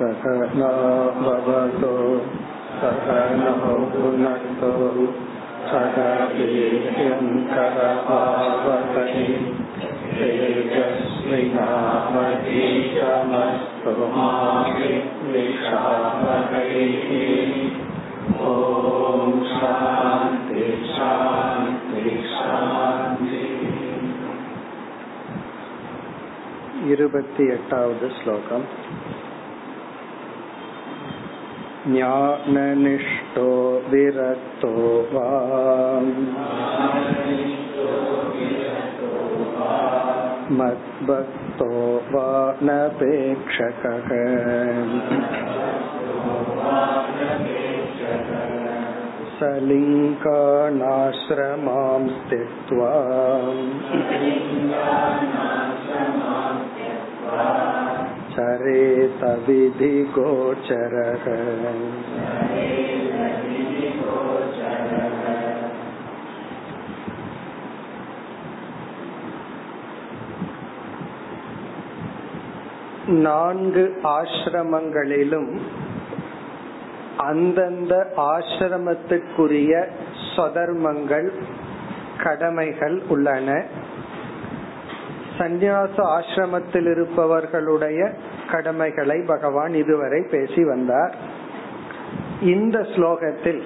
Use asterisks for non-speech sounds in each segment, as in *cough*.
सहना भवतु सहनौ भुनक्तु सह वीर्यङ्करभावकै तेजस्विनामधीतमस्तु मा विद्विषावकैः ॐ शान्ति शान्ति शान्ति இருபத்தி எட்டாவது ஸ்லோகம் ज्ञाननिष्ठो विरक्तो वा। मद्भक्तो वा नपेक्षकः। सलिङ्गानाश्रमां स्थित्वा। चरेत विधिगोचरः நான்கு ஆசிரமங்களிலும் அந்தந்த ஆசிரமத்துக்குரிய சொதர்மங்கள் கடமைகள் உள்ளன சந்நியாச ஆசிரமத்தில் இருப்பவர்களுடைய கடமைகளை பகவான் இதுவரை பேசி வந்தார். இந்த ஸ்லோகத்தில்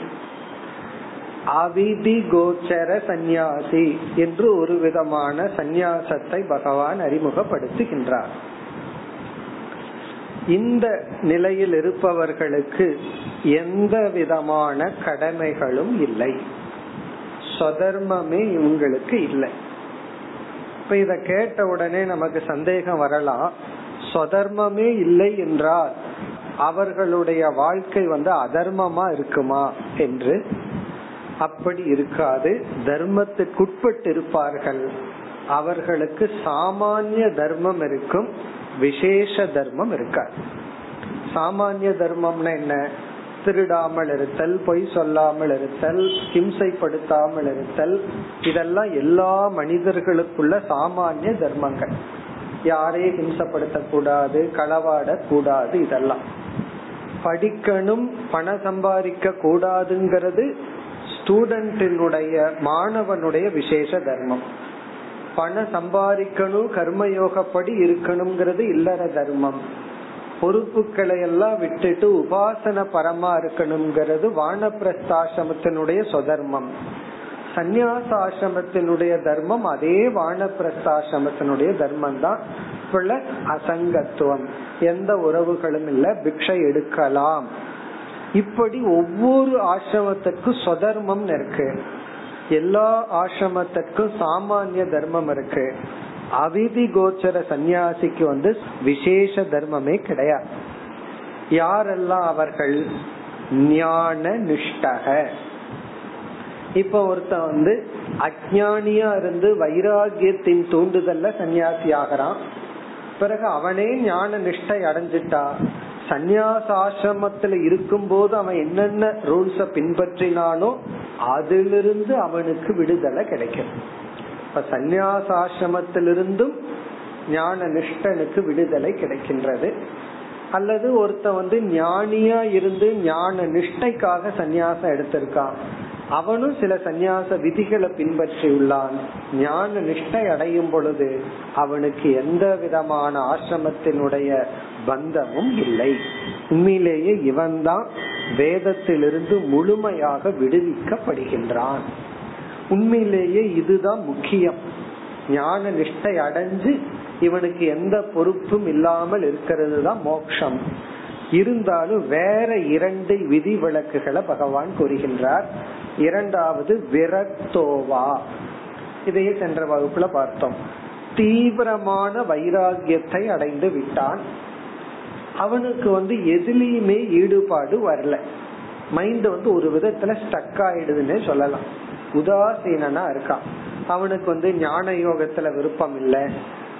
அவிதி கோச்சர சந்நியாசி என்று ஒரு விதமான சந்நியாசத்தை பகவான் அறிமுகப்படுத்துகின்றார். இந்த நிலையில் இருப்பவர்களுக்கு எந்த விதமான கடமைகளும் இல்லை. சொதர்மமே இவங்களுக்கு இல்லை. இப்ப இத கேட்ட உடனே நமக்கு சந்தேகம் வரலாம். சொதர்மமே இல்லை என்றால் அவர்களுடைய வாழ்க்கை வந்து அதர்மமா இருக்குமா என்று? அப்படி இருக்காது. தர்மத்துக்குட்பட்டு இருப்பார்கள் அவர்களுக்கு சாமானிய தர்மம் இருக்கும் விசேஷ தர்மம் இருக்காது. சாமானிய தர்மம்னா என்ன? திருடாமல் இருத்தல் பொய் சொல்லாமல் இருத்தல் ஹிம்சைப்படுத்தாமல் இருத்தல் இதெல்லாம் எல்லா மனிதர்களுக்குள்ள சாமானிய தர்மங்கள். யாரையும் ஹிம்சப்படுத்த கூடாது களவாட கூடாது இதெல்லாம். படிக்கணும் பணம் சம்பாதிக்க கூடாதுங்கிறது ஸ்டூடெண்டினுடைய மாணவனுடைய விசேஷ தர்மம். பணம் சம்பாதிக்கணும் கர்மயோகப்படி இருக்கணுங்கிறது இல்லற தர்மம். பொறுப்புகளை எல்லாம் விட்டுட்டு உபாசன பரமா இருக்கணுங்கிறது வானப்பிரஸ்தாசிரமத்தினுடைய சொதர்மம். சந்நியாசாசிரமத்தினுடைய தர்மம் அதே வானப்பிரஸ்தாசிரமத்தினுடைய தர்மம் தான் அசங்கத்துவம். எந்த உறவுகளும் இல்ல பிக்ஷை எடுக்கலாம். இப்படி ஒவ்வொரு ஆசிரமத்துக்கும் சொதர்மம் இருக்கு. எல்லா ஆசிரமத்திற்கும் சாமானிய தர்மம் இருக்கு. அவிதி கோச்சர சந்நியாசிக்கு வந்து விசேஷ தர்மமே கிடையாது. யாரெல்லாம் அவர்கள் ஞான நிஷ்டக? இப்ப ஒருத்தன் வந்து அஜானியா இருந்து வைராகியத்தின் தூண்டுதல்ல சன்னியாசி ஆகிறான். பிறகு அவனே ஞான நிஷ்டை அடைஞ்சிட்டா. சந்நியாச ஆசிரமத்துல இருக்கும் போது அவன் என்னென்ன ரூல்ஸ பின்பற்றினானோ அதிலிருந்து அவனுக்கு விடுதலை கிடைக்கும். இப்ப சந்நியாசாசிரமத்திலிருந்தும் ஞான நிஷ்டனுக்கு விடுதலை கிடைக்கின்றது. அல்லது ஒருத்த வந்து ஞானியா இருந்து ஞான நிஷ்டைக்காக சந்நியாசம் எடுத்திருக்கான். அவனும் சில சந்நியாச விதிகளை பின்பற்றியுள்ளான் ஞான நிஷ்டை அடையும் பொழுது அவனுக்கு எந்த விதமான ஆசிரமத்தினுடைய பந்தமும் இல்லை. உண்மையிலேயே இவன்தான் வேதத்திலிருந்து முழுமையாக விடுவிக்கப்படுகின்றான். உண்மையிலேயே இதுதான் முக்கியம். ஞான நிஷ்டை அடைஞ்சு இவனுக்கு எந்த பொறுப்பும் இல்லாமல் இருக்கிறது தான் மோக்ஷம். இருந்தாலும் வேற இரண்டு விதி விளக்குகளை பகவான் கூறுகின்றார். இரண்டாவது விரக்தோவா. இதையே சென்ற வகுப்புல பார்த்தோம். தீவிரமான வைராகியத்தை அடைந்து விட்டான். அவனுக்கு வந்து எதுலயுமே ஈடுபாடு வரல. மைண்ட் வந்து ஒரு விதத்துல ஸ்டக் ஆயிடுதுன்னே சொல்லலாம். உதாசீனா இருக்கான். அவனுக்கு வந்து ஞான யோகத்துல விருப்பம் இல்ல.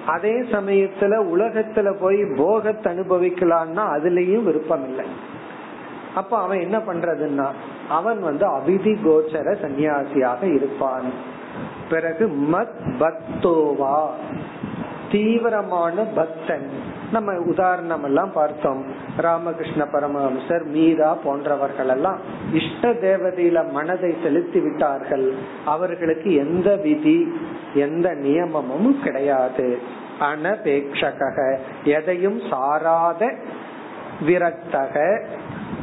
அதே சமயத்துல உலகத்துல போய் போகத்தை அனுபவிக்கலாம்னா அதுலயும் விருப்பம் இல்லை. அப்ப அவன் என்ன பண்றதுன்னா அவன் வந்து அபிதி கோச்சர சன்னியாசியாக இருப்பான். பிறகு மத் பக்தோவா தீவிரமான பக்தன். நம்ம உதாரணம் எல்லாம் பார்த்தோம். ராமகிருஷ்ண பரமஹம்சர் மீரா போன்றவர்கள் எல்லாம் இஷ்ட தேவதையில மனதை செலுத்தி விட்டார்கள். அவர்களுக்கு எந்த விதி எந்த நியமமும் கிடையாது. அனபேட்சக எதையும் சாராத விரக்தக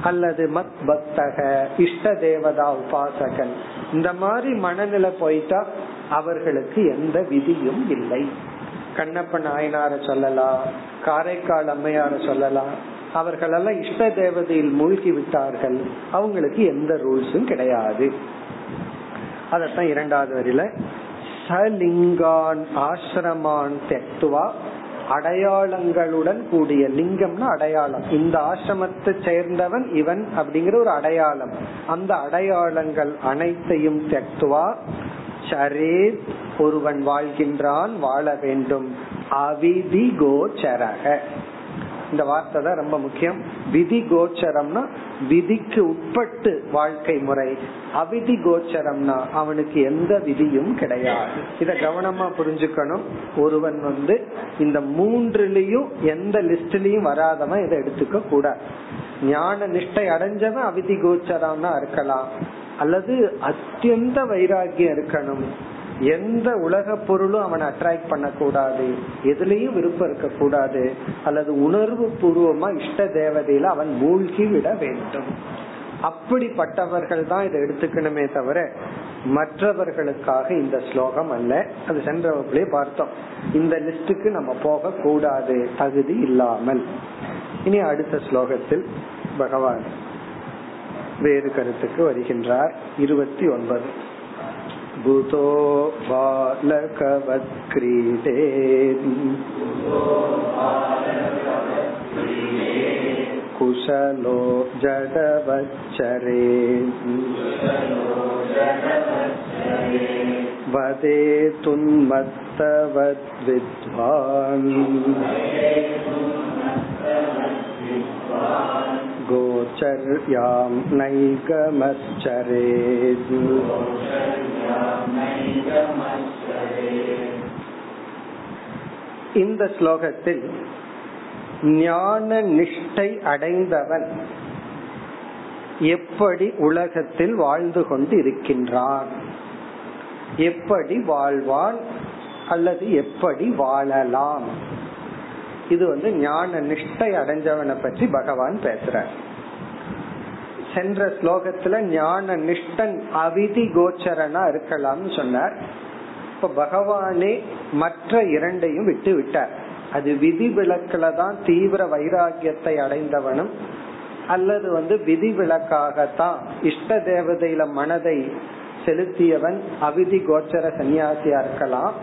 அல்லது மத் பக்தக இஷ்ட தேவதா உபாசகன். இந்த மாதிரி மனநிலை போயிட்டா அவர்களுக்கு எந்த விதியும் இல்லை. கண்ணப்ப நாயனார சொல்லலாம் காரைக்கால் அம்மையார சொல்லலாம். அவர்களெல்லாம் இஷ்ட தேவதையில் மூழ்கி விட்டார்கள். அவங்களுக்கு எந்த ரூல்ஸும் கிடையாது. அதத்தான் இரண்டாவது வரியில சலிங்கான் ஆசிரமான் தெத்துவா அடையாளங்களுடன் கூடிய லிங்கம்னா அடையாளம். இந்த ஆசிரமத்தை சேர்ந்தவன் இவன் அப்படிங்கிற ஒரு அடையாளம். அந்த அடையாளங்கள் அனைத்தையும் தெத்துவா சரே ஒருவன் வாழ்கின்றான் வாழ வேண்டும். அவிதி கோச்சரக. இந்த வார்த்தை தான் ரொம்ப முக்கியம். விதி கோச்சரம்னா விதிக்கு உட்பட்டு வாழ்க்கை முறை. அவிதி கோச்சரம்னா அவனுக்கு எந்த விதியும் கிடையாது. இத கவனமா புரிஞ்சுக்கணும். ஒருவன் வந்து இந்த மூன்றுலயும் எந்த லிஸ்ட்லயும் வராதவன் இதை எடுத்துக்க கூடாது ஞான நிஷ்டை அடைஞ்சவன் அவிதி கோச்சரம்னா இருக்கலாம். அல்லது அத்தியந்த வைராகியம் இருக்கணும். எந்த உலக பொருளும் அவனை அட்ராக்ட் பண்ணக்கூடாது. எதுலயும் விருப்பம் இருக்க கூடாது அல்லது உணர்வு பூர்வமா இஷ்ட தேவதையில அவன் மூழ்கி விட வேண்டும். அப்படிப்பட்டவர்கள் தான் இதை எடுத்துக்கணுமே தவிர மற்றவர்களுக்காக இந்த ஸ்லோகம் அல்ல. அது சென்ற பார்த்தோம். இந்த லிஸ்டுக்கு நம்ம போக கூடாது தகுதி இல்லாமல். இனி அடுத்த ஸ்லோகத்தில் பகவான் வேறு கருத்துக்கு வருகின்றார் இருபத்தி ஒன்பது बुधो बालकवत्क्रीडे कुशलो जडवच्चरे वदेतुन्मत्तवद्विद्वान् गोचर्यां नैगमश्चरेत् இந்த ஸ்லோகத்தில் ஞான நிஷ்டை அடைந்தவன் எப்படி உலகத்தில் வாழ்ந்து கொண்டு இருக்கின்றான் எப்படி வாழ்வான் அல்லது எப்படி வாழலாம் இது வந்து ஞான நிஷ்டை அடைஞ்சவனை பற்றி பகவான் பேசுறார். சென்ற ஸ்லோகத்துல ஞான நிஷ்டன் அவிதி கோச்சரனா இருக்கலாம்னு சொன்னார். இப்ப பகவானே மற்ற இரண்டையும் விட்டு விட்டார். அது விதி விளக்குல தான் தீவிர வைராகியத்தை அடைந்தவனும் அல்லது வந்து விதி விளக்காகத்தான் இஷ்ட தேவதையில மனதை செலுத்தியவன் அவிதி கோச்சர சன்னியாசியா இருக்கலாம்.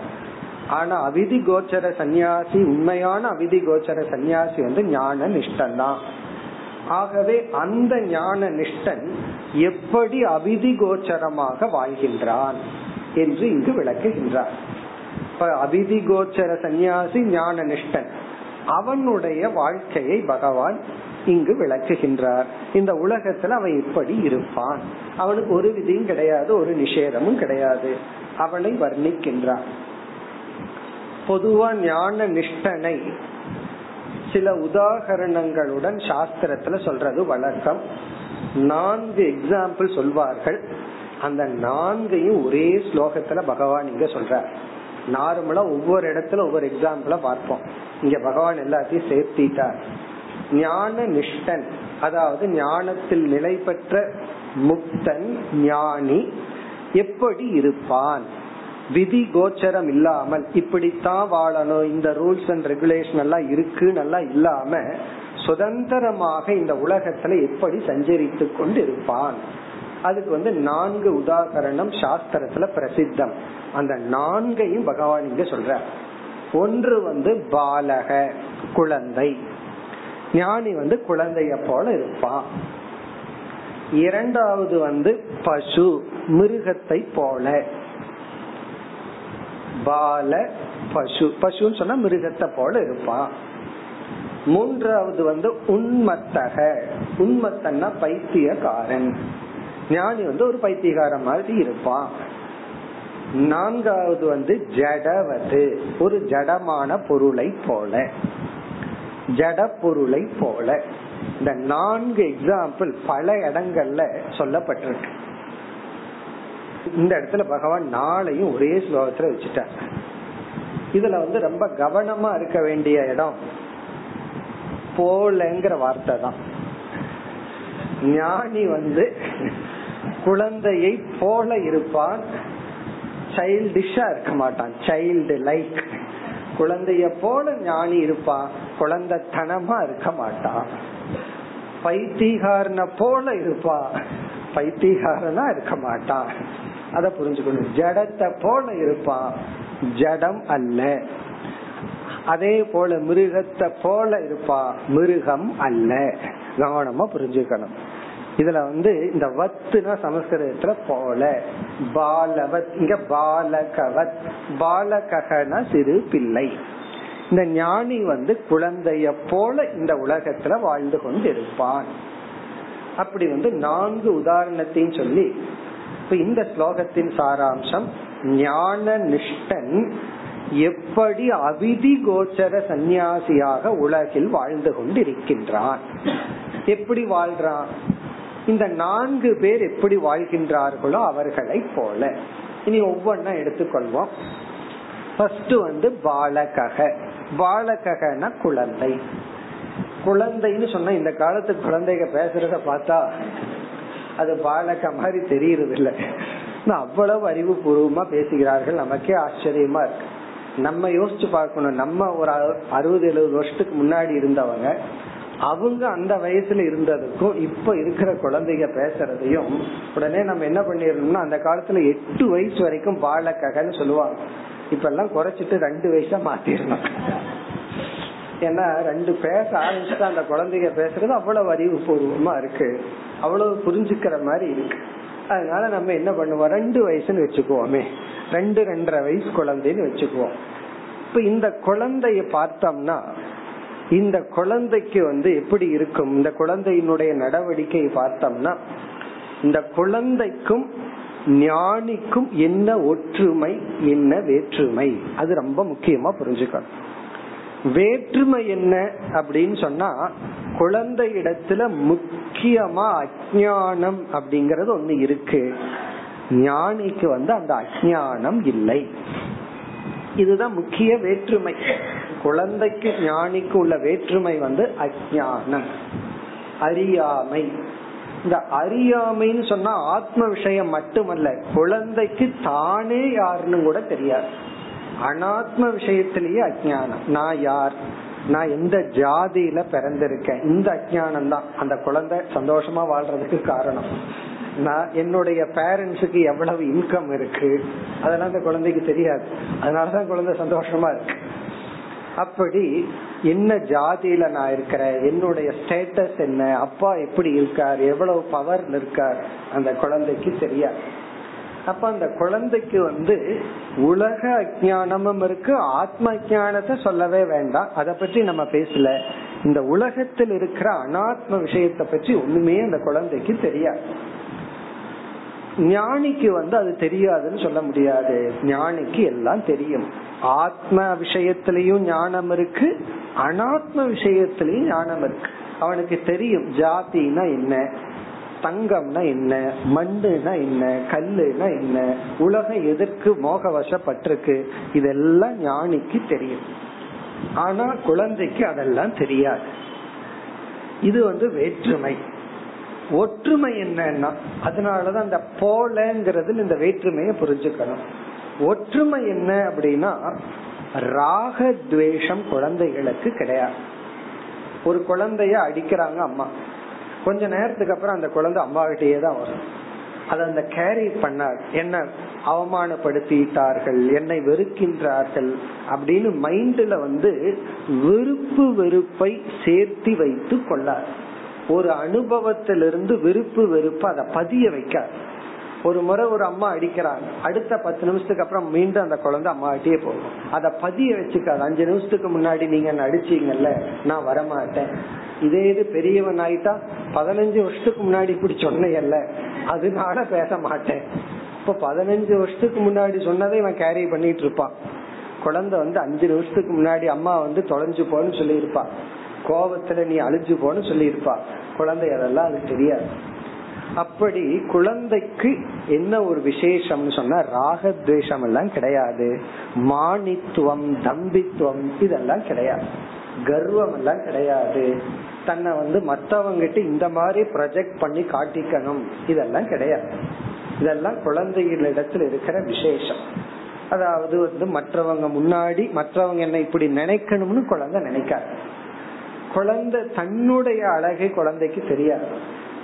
ஆனா அவிதி கோச்சர சந்நியாசி உண்மையான அவிதி கோச்சர சந்நியாசி வந்து ஞான நிஷ்டன் தான். ஆகவே அந்த ஞான நிஷ்டன் எப்படி அவிதி கோச்சரமாக வாழ்கின்றான் என்று இங்கு விளக்குகின்றார். இப்ப அவிதி கோச்சர சந்நியாசி ஞான நிஷ்டன் அவனுடைய வாழ்க்கையை பகவான் இங்கு விளக்குகின்றார். இந்த உலகத்துல அவன் எப்படி இருப்பான். அவனுக்கு ஒரு விதியும் கிடையாது ஒரு நிஷேதமும் கிடையாது. அவனை வர்ணிக்கின்றான். பொதுவா ஞான நிஷ்டனை சில உதாகரணங்களுடன் சாஸ்திரத்துல சொல்றது வழக்கம். நான்கு எக்ஸாம்பிள் சொல்வார்கள். அந்த நான்கையும் ஒரே ஸ்லோகத்துல பகவான் இங்க சொல்ற நார்மலா ஒவ்வொரு இடத்துல ஒவ்வொரு எக்ஸாம்பிள பார்ப்போம். இங்க பகவான் எல்லாத்தையும் சேர்த்திட்டார். ஞான நிஷ்டன் அதாவது ஞானத்தில் நிலை பெற்ற முக்தன் ஞானி எப்படி இருப்பான்? விதி கோச்சரம் இல்லாமல் இப்படித்தான் வாழணும். இந்த ரூல்ஸ் அண்ட் ரெகுலேஷன் எல்லாம் இருக்கு நல்லா இல்லாம சுதந்திரமாக இந்த உலகத்துல எப்படி சஞ்சரித்து கொண்டு இருப்பான் அதுக்கு வந்து நான்கு உதாகரணம் சாஸ்திரத்துல பிரசித்தம். அந்த நான்கையும் பகவான் இங்க சொல்ற ஒன்று வந்து பாலக குழந்தை. ஞானி வந்து குழந்தைய போல இருப்பான். இரண்டாவது வந்து பசு மிருகத்தை போல. பால பசு. பசுன்னு சொன்னா மிருகத்தை போல இருப்பான். மூன்றாவது வந்து உண்மத்தக. உண்மத்தன்னா பைத்தியக்காரன். ஞானி வந்து ஒரு பைத்தியக்கார மாதிரி இருப்பான். நான்காவது வந்து ஜடவது. ஒரு ஜடமான பொருளை போல. ஜட பொருளை போல. இந்த நான்கு எக்ஸாம்பிள் பல இடங்கள்ல சொல்லப்பட்டிருக்கு. இந்த இடத்துல பகவான் நாளையும் ஒரே ஸ்லோகத்துல வச்சுட்டார். இதுல வந்து ரொம்ப கவனமா இருக்க வேண்டிய இடம் போலங்கிற வார்த்தை தான். ஞானி வந்து குழந்தையை போல இருப்பான் சைல்டிஷா இருக்க மாட்டான் சைல்டு லைக் குழந்தைய போல ஞானி இருப்பான் குழந்தைத்தனமா இருக்க மாட்டான். பைத்திகாரன போல இருப்பா பைத்திகாரனா இருக்க மாட்டான். அத புரிஞ்சுக்கணும். ஜடத்தை போல இருப்பான் ஜடம் அல்ல. அதே போல மிருகத்தை போல இருப்பா. மிருகம் அல்ல. கவனமா புரிஞ்சுக்கணும். இதுல வந்து இந்த வத்துனா சமஸ்கிருதத்துல போல. பாலவத் இங்க பாலகவத். பாலகன சிறு பிள்ளை. இந்த ஞானி வந்து குழந்தைய போல இந்த உலகத்துல வாழ்ந்து கொண்டு இருப்பான் அப்படி வந்து நான்கு உதாரணத்தையும் சொல்லி இப்ப இந்த ஸ்லோகத்தின் சாராம்சம் ஞான நிஷ்டன் எப்படி அவிதி கோச்சர சந்நியாசியாக உலகில் வாழ்ந்து கொண்டிருக்கின்றான். எப்படி வாழ்றான்? இந்த நான்கு பேர் எப்படி வாழ்கின்றார்களோ அவர்களை போல. இனி ஒவ்வொன்னா எடுத்துக்கொள்வோம். ஃபர்ஸ்ட் வந்து பாலகக. பாலகன குழந்தை. குழந்தைன்னு சொன்னா இந்த காலத்து குழந்தைங்க பேசுறத பார்த்தா அது பாலக மாதிரி தெரியறது இல்ல அவ்வளவு அறிவு பூர்வமா பேசுகிறார்கள். நமக்கே ஆச்சரியமா இருக்கு. நம்ம யோசிச்சு பார்க்கணும். நம்ம ஒரு அறுபது எழுபது வருஷத்துக்கு முன்னாடி இருந்தவங்க அவங்க அந்த வயசுல இருந்ததுக்கும் இப்ப இருக்கிற குழந்தைங்க பேசுறதையும் உடனே நம்ம என்ன பண்ணிடணும்னா அந்த காலத்துல எட்டு வயசு வரைக்கும் பாலக்ககன்னு சொல்லுவாங்க. இப்ப எல்லாம் குறைச்சிட்டு ரெண்டு வயசா மாத்திரணும் ஏன்னா ரெண்டு பேச ஆரம்பிச்சுட்டு அந்த குழந்தைங்க பேசுறது அவ்வளவு அறிவு பூர்வமா இருக்கு. அவ்வளவு புரிஞ்சுக்கிற மாதிரி இருக்கு. அதனால நம்ம என்ன பண்ணுவோம்? ரெண்டு வயசுன்னு வச்சுக்குவோமே. ரெண்டு ரெண்டரை வயசு குழந்தைன்னு வச்சுக்குவோம். இப்ப இந்த குழந்தைய பார்த்தோம்னா இந்த குழந்தைக்கு வந்து எப்படி இருக்கும்? இந்த குழந்தையினுடைய நடவடிக்கை பார்த்தோம்னா இந்த குழந்தைக்கும் ஞானிக்கும் என்ன ஒற்றுமை என்ன வேற்றுமை? அது ரொம்ப முக்கியமா புரிஞ்சுக்கணும். வேற்றுமை என்ன அப்படின்னு சொன்னா குழந்தை இடத்துல முக்கியமா அஜானம் அப்படிங்கறது ஒண்ணு இருக்கு. ஞானிக்கு வந்து அந்த அஜானம் இல்லை. இதுதான் முக்கிய வேற்றுமை. குழந்தைக்கு ஞானிக்கு உள்ள வேற்றுமை வந்து அஜானம் அறியாமை. இந்த அறியாமைன்னு சொன்னா ஆத்ம விஷயம் மட்டுமல்ல குழந்தைக்கு தானே யாருன்னு கூட தெரியாது. அனாத்ம விஷயத்திலேயே அஜானம் நான் யார்? நான் எந்த ஜாதியில பிறந்திருக்கேன்? இந்த அஜானம் தான் அந்த குழந்தை சந்தோஷமா வாழ்றதுக்கு காரணம். நான் என்னுடைய பேரண்ட்ஸுக்கு எவ்வளவு இன்கம் இருக்கு? அதெல்லாம் அந்த குழந்தைக்கு தெரியாது. அதனாலதான் குழந்தை சந்தோஷமா இருக்கு. அப்படி என்ன ஜாதியில நான் இருக்கிறேன்? என்னுடைய ஸ்டேட்டஸ் என்ன? அப்பா எப்படி இருக்கார்? எவ்வளவு பவர் இருக்கார்? அந்த குழந்தைக்கு தெரியாது. அப்ப அந்த குழந்தைக்கு வந்து உலக அஜானமும் இருக்கு ஆத்ம அஜானத்தை சொல்லவே வேண்டாம். அதை பற்றி நம்ம பேசல. இந்த உலகத்தில் இருக்கிற அனாத்ம விஷயத்தை பற்றி ஒண்ணுமே அந்த குழந்தைக்கு தெரியாது. ஞானிக்கு வந்து அது தெரியாதுன்னு சொல்ல முடியாது. ஞானிக்கு எல்லாம் தெரியும். ஆத்ம விஷயத்திலயும் ஞானம் இருக்கு அனாத்ம விஷயத்திலயும் ஞானம் இருக்கு. அவனுக்கு தெரியும் ஜாதினா என்ன? தங்கம்னா என்ன? மண்ணுனா என்ன? கல்லுனா என்ன? உலகம் எதற்கு மோகவசப்பட்டிருக்கு? இதெல்லாம் ஞானிக்கு தெரியும். ஆனா குழந்தைக்கு அதெல்லாம் தெரியாது. இது வந்து வேற்றுமை. ஒற்றுமை என்னன்னா அதனாலதான் அந்த போலங்கிறதுல இந்த வேற்றுமையை புரிஞ்சுக்கணும். ஒற்றுமை என்ன அப்படின்னா ராகத்வேஷம் குழந்தைகளுக்கு கிடையாது. ஒரு குழந்தைய அடிக்கிறாங்க அம்மா. கொஞ்ச நேரத்துக்கு அப்புறம் அந்த குழந்தை அம்மா கிட்டேயே தான் வரும். அது அந்த கேரி பண்ணார். என்ன அவமானப்படுத்திட்டார்கள் என்னை வெறுக்கின்றார்கள் அப்படின்னு மைண்ட்ல வந்து வெறுப்பு வெறுப்பை சேர்த்து வைத்து கொள்ளார் ஒரு அனுபவத்திலிருந்து விருப்பு வெறுப்பு அதை பதிய வைக்கார். ஒரு முறை ஒரு அம்மா அடிக்கிறாங்க அடுத்த பத்து நிமிஷத்துக்கு அப்புறம் மீண்டும் அந்த குழந்தை அம்மா கிட்டே போகும். அதை பதிய வச்சுக்காது அஞ்சு நிமிஷத்துக்கு முன்னாடி நீங்க அடிச்சீங்கல்ல நான் வரமாட்டேன். இதே இது பெரியவன் ஆயிட்டா பதினஞ்சு வருஷத்துக்கு முன்னாடி இப்படி சொன்னையல்ல. அதனால பேச மாட்டேன். இப்ப பதினஞ்சு வருஷத்துக்கு முன்னாடி சொன்னதை இவன் கேரி பண்ணிட்டு இருப்பான் குழந்தை வந்து அஞ்சு நிமிஷத்துக்கு முன்னாடி அம்மா வந்து தொலைஞ்சு போன்னு சொல்லி இருப்பா கோபத்துல நீ அழிஞ்சு போன்னு சொல்லியிருப்பா. குழந்தை அதெல்லாம் அது தெரியாது. அப்படி குழந்தைக்கு என்ன ஒரு விசேஷம்னு சொன்னா ராகத்வேஷம் எல்லாம் கிடையாது. மானித்துவம் தம்பித்துவம் இதெல்லாம் கிடையாது. கர்வம் எல்லாம் கிடையாது. தன்னை வந்து மற்றவங்கிட்ட இந்த மாதிரி ப்ரொஜெக்ட் பண்ணி காட்டிக்கணும். இதெல்லாம் கிடையாது. இதெல்லாம் குழந்தைகளிடத்தில் இருக்கிற விசேஷம். அதாவது வந்து மற்றவங்க முன்னாடி மற்றவங்க என்ன இப்படி நினைக்கணும்னு குழந்தை நினைக்காது. குழந்தை தன்னுடைய அழகை குழந்தைக்கு தெரியாது.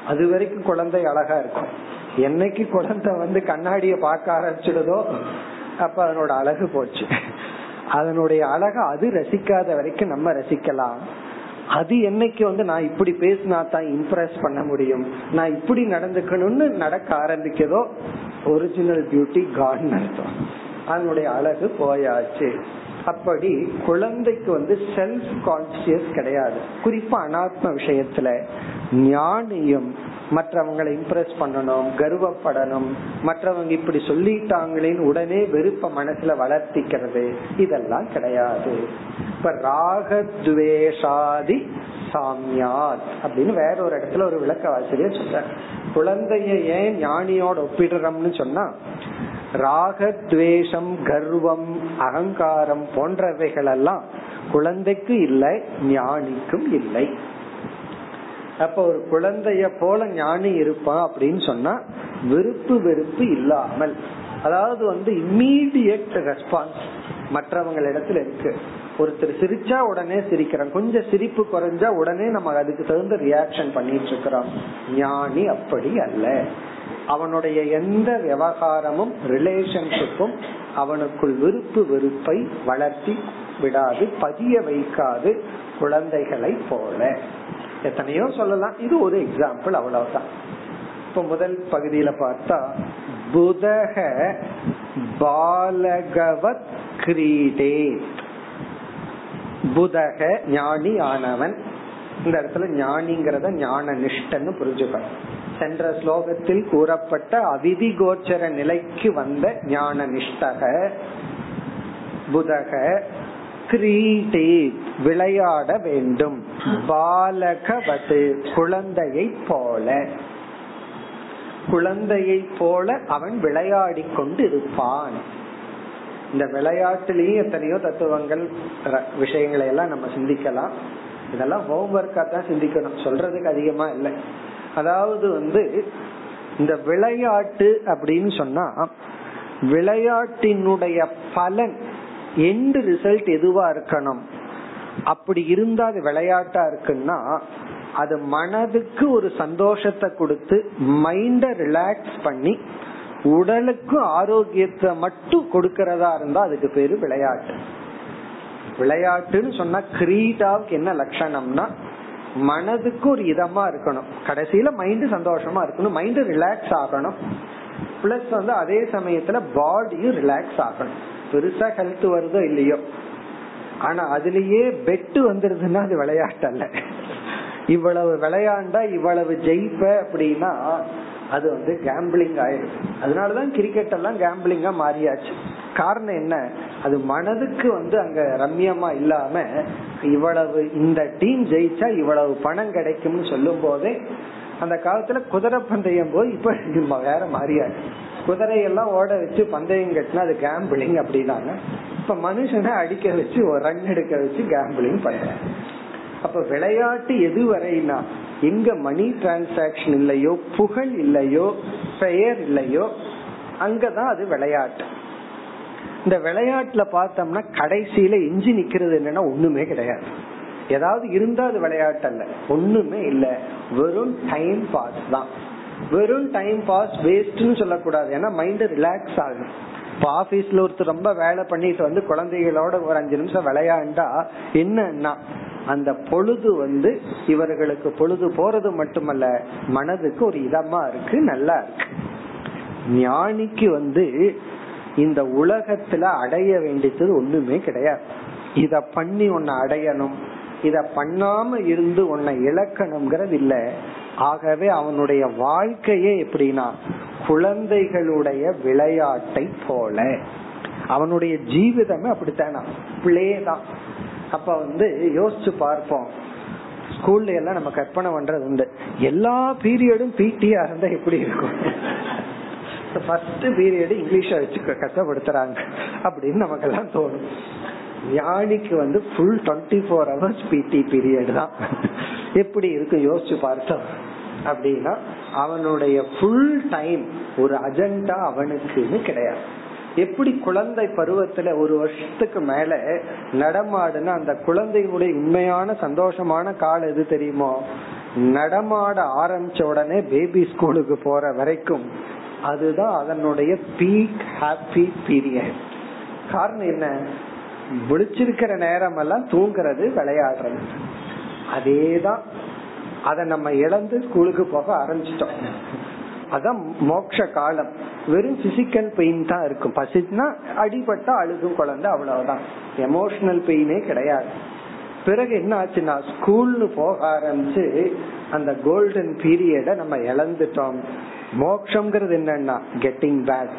அது வரைக்கும் குழந்தை அழகா இருக்கும். என்னைக்கு குழந்தை வந்து கண்ணாடிய பார்க்க ஆரம்பிச்சிடுதோ அப்ப அதனோட அழகு போச்சு. அதனுடைய அழக அது ரசிக்காத வரைக்கும் நம்ம ரசிக்கலாம். அது என்னைக்கு வந்து நான் இப்படி பேசினா தான் இம்ப்ரெஸ் பண்ண முடியும்? நான் இப்படி நடந்துக்கணும்னு நடக்க ஆரம்பிக்கதோ ஒரிஜினல் பியூட்டி காட் அர்த்தம். அதனுடைய அழகு போயாச்சு. அப்படி குழந்தைக்கு வந்து செல்ஃப் கான்சியஸ் கிடையாது. குறிப்பா அனாத்ம விஷயத்துல ஞானியும் மற்றவங்களை இம்ப்ரெஸ் பண்ணணும் கர்வப்படணும் மற்றவங்க இப்படி சொல்லிட்டாங்களேன்னு உடனே வெறுப்ப மனசுல வளர்த்திக்கிறது இதெல்லாம் கிடையாது. இப்ப ராகத்வேஷாதி சாமியாத் அப்படின்னு வேற ஒரு இடத்துல ஒரு விளக்க ஆசிரியர் சொல்ற குழந்தைய ஏன் ஞானியோட ஒப்பிடுறோம்னு சொன்னா ராகத்வேஷம் கர்வம் அகங்காரம் போன்றவைகள் எல்லாம் குழந்தைக்கு இல்லை ஞானிக்கும் இல்லை. அப்ப ஒரு குழந்தைய போல ஞானி இருப்பான் அப்படின்னு சொன்னா விருப்பு வெறுப்பு இல்லாமல் அதாவது வந்து இம்மீடியட் ரெஸ்பான்ஸ் மற்றவங்களிடத்துல இருக்கு. ஒருத்தர் சிரிச்சா உடனே சிரிக்கிறோம் கொஞ்சம் சிரிப்பு குறைஞ்சா உடனே நம்ம அதுக்கு தகுந்த ரியாக்ஷன் பண்ணிட்டு இருக்கிறோம். ஞானி அப்படி அல்ல. அவனுடைய எந்த விவகாரமும் ரிலேஷன்ஷிப்பும் அவனுக்குள் விருப்பு வெறுப்பை வளர்த்தி விடாது பதிய வைக்காது குழந்தைகளை போல. எத்தனையோ சொல்லலாம். இது ஒரு எக்ஸாம்பிள் அவ்வளவுதான். இப்ப முதல் பகுதியில பார்த்தா புதக பாலகவத் கிரீடே. புதக ஞானி ஆனவன். இந்த இடத்துல ஞானிங்கிறத ஞான நிஷ்டன்னு புரிஞ்சுக்கணும் சென்ற ஸ்லோகத்தில் கூறப்பட்ட அவிதி கோச்சர நிலைக்கு வந்த ஞான நிஷ்டக புதக கிரீடே விளையாட வேண்டும். பாலகவது குழந்தையை போல. குழந்தையை போல அவன் விளையாடி கொண்டு இருப்பான் இந்த விளையாட்டுலயும் எத்தனையோ தத்துவங்கள் விஷயங்களை எல்லாம் நம்ம சிந்திக்கலாம். இதெல்லாம் ஹோம்ஒர்க்கா தான் சிந்திக்கணும். சொல்றதுக்கு அதிகமா இல்லை. அதாவது வந்து இந்த விளையாட்டு அப்படின்னு சொன்னா விளையாட்டினுடைய பலன் எண்டு ரிசல்ட் எதுவா இருக்கணும்? அப்படி இருந்தா அது விளையாட்டா இருக்குன்னா அது மனதுக்கு ஒரு சந்தோஷத்தை கொடுத்து மைண்ட ரிலாக்ஸ் பண்ணி உடலுக்கு ஆரோக்கியத்தை மட்டும் கொடுக்கறதா இருந்தா அதுக்கு பேரு விளையாட்டு. விளையாட்டுன்னு சொன்னா கிரீடாவுக்கு என்ன லட்சணம்னா மனதுக்கு ஒரு இதமா இருக்கணும். கடைசியில மைண்ட் சந்தோஷமா இருக்கணும். மைண்ட் ரிலாக்ஸ் ஆகணும். பிளஸ் வந்து அதே சமயத்துல பாடியும் ரிலாக்ஸ் ஆகணும். பெருசா ஹெல்த் வருதோ இல்லையோ. ஆனா அதுலயே பெட்டு வந்துருதுன்னா அது விளையாட்டு அல்ல இவ்வளவு விளையாண்டா இவ்வளவு ஜெயிப்ப அப்படின்னா அது வந்து கேம்பிளிங் ஆயிடும் அதனாலதான் கிரிக்கெட் எல்லாம் கேம்பிளிங்கா மாறியாச்சு. காரணம் என்ன? அது மனதுக்கு வந்து அங்க ரம்யமா இல்லாம இவ்வளவு இந்த டீம் ஜெயிச்சா இவ்வளவு பணம் கிடைக்கும்னு சொல்லும் போதே அந்த காலத்துல குதிரை பந்தயம் போய் இப்ப *laughs* வேற மாறியாச்சு. குதிரையெல்லாம் ஓட வச்சு பந்தயம் கட்டினா அது கேம்பிளிங் அப்படின்னாங்க இப்ப மனுஷனை அடிக்க வச்சு ரன் எடுக்க வச்சு கேம்பிளிங் பண்ற அப்ப விளையாட்டு எது வரைனா எங்க மணி டிரான்சாக்சன் இல்லையோ புகழ் இல்லையோ பெயர் இல்லையோ அங்கதான் அது விளையாட்டு. இந்த விளையாட்டுல பார்த்தோம்னா கடைசியில எஞ்சி நிக்கிறது என்னன்னா ஒண்ணுமே கிடையாது. ஏதாவது இருந்தா அது விளையாட்டு அல்ல ஒண்ணுமே இல்ல. வெறும் டைம் பாஸ் தான். வெறும் டைம் பாஸ் வேஸ்ட்னு சொல்லக்கூடாது. ஏன்னா மைண்ட் ரிலாக்ஸ் ஆகும். இப்ப ஆபீஸ்ல ஒருத்தர் ரொம்ப வேலை பண்ணிட்டு வந்து குழந்தைகளோட ஒரு அஞ்சு நிமிஷம் விளையாண்டா என்னன்னா அந்த பொழுது வந்து இவர்களுக்கு பொழுது போறது மட்டுமல்ல மனதுக்கு ஒரு இதமா இருக்கு நல்லா இருக்கு. ஞானிக்கு வந்து இந்த உலகத்துல அடைய வேண்டியது ஒண்ணுமே கிடையாது. இத பண்ணி உன்னை அடையணும். இத பண்ணாம இருந்து உன்னை இழக்கணுங்கிறது இல்ல. ஆகவே அவனுடைய வாழ்க்கையே எப்படின்னா குழந்தைகளுடைய விளையாட்டை போல. அவனுடைய ஜீவிதமே அப்படித்தானா? பிளே தான் அப்ப வந்து யோசிச்சு பார்ப்போம். ஸ்கூல்ல எல்லாம் நம்ம கற்பனை பண்றது உண்டு. எல்லா பீரியடும் பிடியா இருந்தா எப்படி இருக்கும்? ஃபர்ஸ்ட் பீரியட் இங்கிலீஷ வச்சு கஷ்டப்படுத்துறாங்க. அப்படின்னு நமக்கு எல்லாம் தோணும். ஞானிக்கு வந்து ஃபுல் டுவெண்ட்டி ஃபோர் ஹவர்ஸ் பிடி பீரியட் தான். எப்படி இருக்கு? யோசிச்சு பார்த்தோம். அப்படின்னா அவனுடைய ஃபுல் டைம் ஒரு அஜெண்டா அவனுக்குன்னு கிடையாது. எப்படி குழந்தை பருவத்துல ஒரு வருஷத்துக்கு மேல நடமாடுனா அந்த குழந்தைகளுடைய உண்மையான சந்தோஷமான காலம் எது தெரியுமோ? நடமாட ஆரம்பிச்ச உடனே பேபி ஸ்கூலுக்கு போற வரைக்கும் அதுதான் அதனுடைய பீக் ஹாப்பி பீரியட் காரணம் என்ன? முடிச்சிருக்கிற நேரம் எல்லாம் தூங்குறது விளையாடுறது. அதேதான் அதை நம்ம இழந்து ஸ்கூலுக்கு போக ஆரம்பிச்சிட்டோம். அதான் மோட்ச காலம். வெறும் பிசிக்கல் பெயின் தான் இருக்கும். பசிச்சுனா அடிபட்டா அழுகும் குழந்தை அவ்வளவுதான். எமோஷனல் பெயினே கிடையாது. பிறகு என்ன ஆச்சுன்னா ஸ்கூல்னு போக ஆரம்பிச்சு அந்த கோல்டன் பீரியட நம்ம இழந்துட்டோம். மோக்ஷங்கிறது என்னன்னா கெட்டிங் பேக்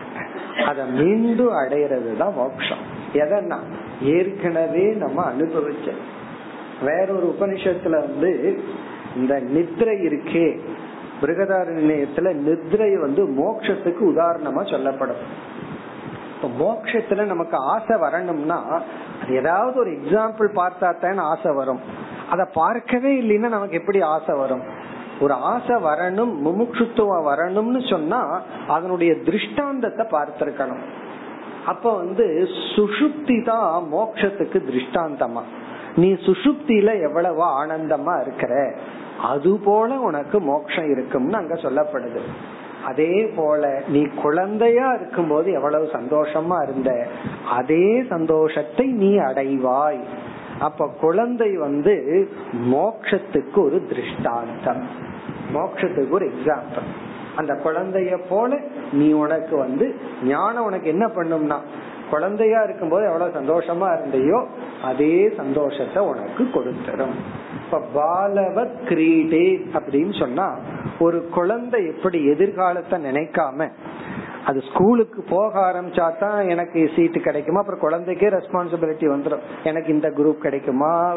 அத மீண்டும் அடையிறது தான் மோக்ஷம் எதன்னா ஏற்கனவே நம்ம அனுபவிச்ச வேறொரு உபனிஷத்துல வந்து இந்த நித்ரை இருக்கே. பிருகதாரண்யத்துல நித்ரை வந்து மோக்ஷத்துக்கு உதாரணமா சொல்லப்படும். இப்ப மோக்ஷத்துல நமக்கு ஆசை வரணும்னா ஏதாவது ஒரு எக்ஸாம்பிள் பார்த்தா தான் ஆசை வரும். அத பார்க்கவே இல்லைன்னா நமக்கு எப்படி ஆசை வரும்? ஒரு ஆசை வரணும் முமுட்சுத்துவம் வரணும்னு சொன்னா அதனுடைய திருஷ்டாந்தத்தை பார்த்திருக்கணும். அப்ப வந்து சுசுப்தி தான் மோக்ஷத்துக்கு திருஷ்டாந்தமா. நீ சுசுப்தியில எவ்வளவு ஆனந்தமா இருக்கிற. அது போல உனக்கு மோட்சம் இருக்கும்னு அங்க சொல்லப்படுது. அதே போல நீ குழந்தையா இருக்கும்போது எவ்வளவு சந்தோஷமா இருந்த அதே சந்தோஷத்தை நீ அடைவாய். அப்ப குழந்தை வந்து மோக்ஷத்துக்கு ஒரு திருஷ்டாந்தம். மோக்ஷத்துக்கு ஒரு எக்ஸாம்பிள் அந்த குழந்தைய போல நீ உனக்கு வந்து ஞானம் உனக்கு என்ன பண்ணும்னா குழந்தையா இருக்கும்போது எவ்வளவு சந்தோஷமா இருந்தையோ அதே சந்தோஷத்தை உனக்கு கொடுத்துரும். இப்ப பாலவத் கிரீடே அப்படின்னு சொன்னா ஒரு குழந்தை எப்படி எதிர்காலத்தை நினைக்காம அது ஸ்கூலுக்கு போக ஆரம்பிச்சா தான் எனக்கு சீட்டு கிடைக்குமா? அப்புறம் குழந்தைக்கே ரெஸ்பான்சிபிலிட்டி வந்துடும் எனக்கு இந்த குரூப் கிடைக்குமா?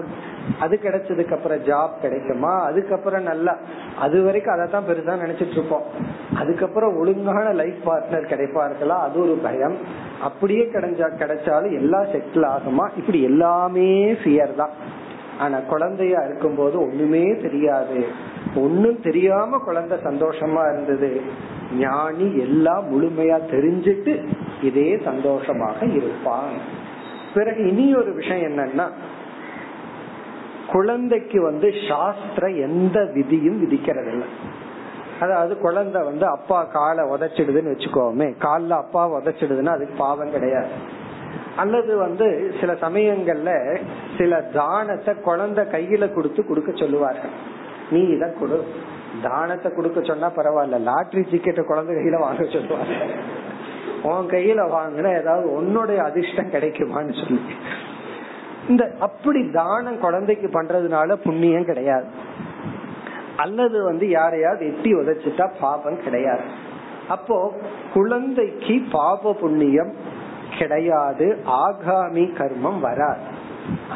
அது கிடைச்சதுக்கு அப்புறம் ஜாப் கிடைக்குமா? அதுக்கப்புறம் நல்லா அது வரைக்கும் அதை தான் பெருசா நினைச்சிட்டு இருப்போம். அதுக்கப்புறம் ஒழுங்கான லைஃப் பார்ட்னர் கிடைப்பார்களா? அது ஒரு பயம். அப்படியே கிடைஞ்சா கிடைச்சாலும் எல்லாம் செட்டில் ஆகுமா? இப்படி எல்லாமே ஃபியர் தான். ஆனா குழந்தையா இருக்கும் போது ஒண்ணுமே தெரியாது. ஒன்னும் தெரியாம குழந்தை சந்தோஷமா இருந்தது. ஞானி எல்லாம் முழுமையா தெரிஞ்சிட்டு இதே சந்தோஷமாக இருப்பான். பிறகு இனி ஒரு விஷயம் என்னன்னா குழந்தைக்கு வந்து சாஸ்திர எந்த விதியும் விதிக்கிறது அதாவது குழந்தை வந்து அப்பா காலை உதச்சிடுதுன்னு வச்சுக்கோமே காலில் அப்பா உதச்சிடுதுன்னா அதுக்கு பாவம் கிடையாது. அல்லது வந்து சில சமயங்கள்ல சில தானத்தை குழந்தை கையில கொடுத்து கொடுக்க சொல்லுவார்கள். நீ இத கொடு. தானத்தை கொடுக்க சொன்னா பரவாயில்ல. லாட்ரி டிக்கெட்டை குழந்தை கையில வாங்க சொல்லுவாங்க. உன் கையில வாங்கினா ஏதாவது உன்னுடைய அதிர்ஷ்டம் கிடைக்குமான்னு சொல்லி. இந்த அப்படி தானம் குழந்தைக்கு பண்றதுனால புண்ணியம் கிடையாது. அல்லது வந்து யாரையாவது எட்டி உதைச்சிட்டா பாபம் கிடையாது. அப்போ குழந்தைக்கு பாப புண்ணியம் கிடையாது. ஆகாமி கர்மம் வராது.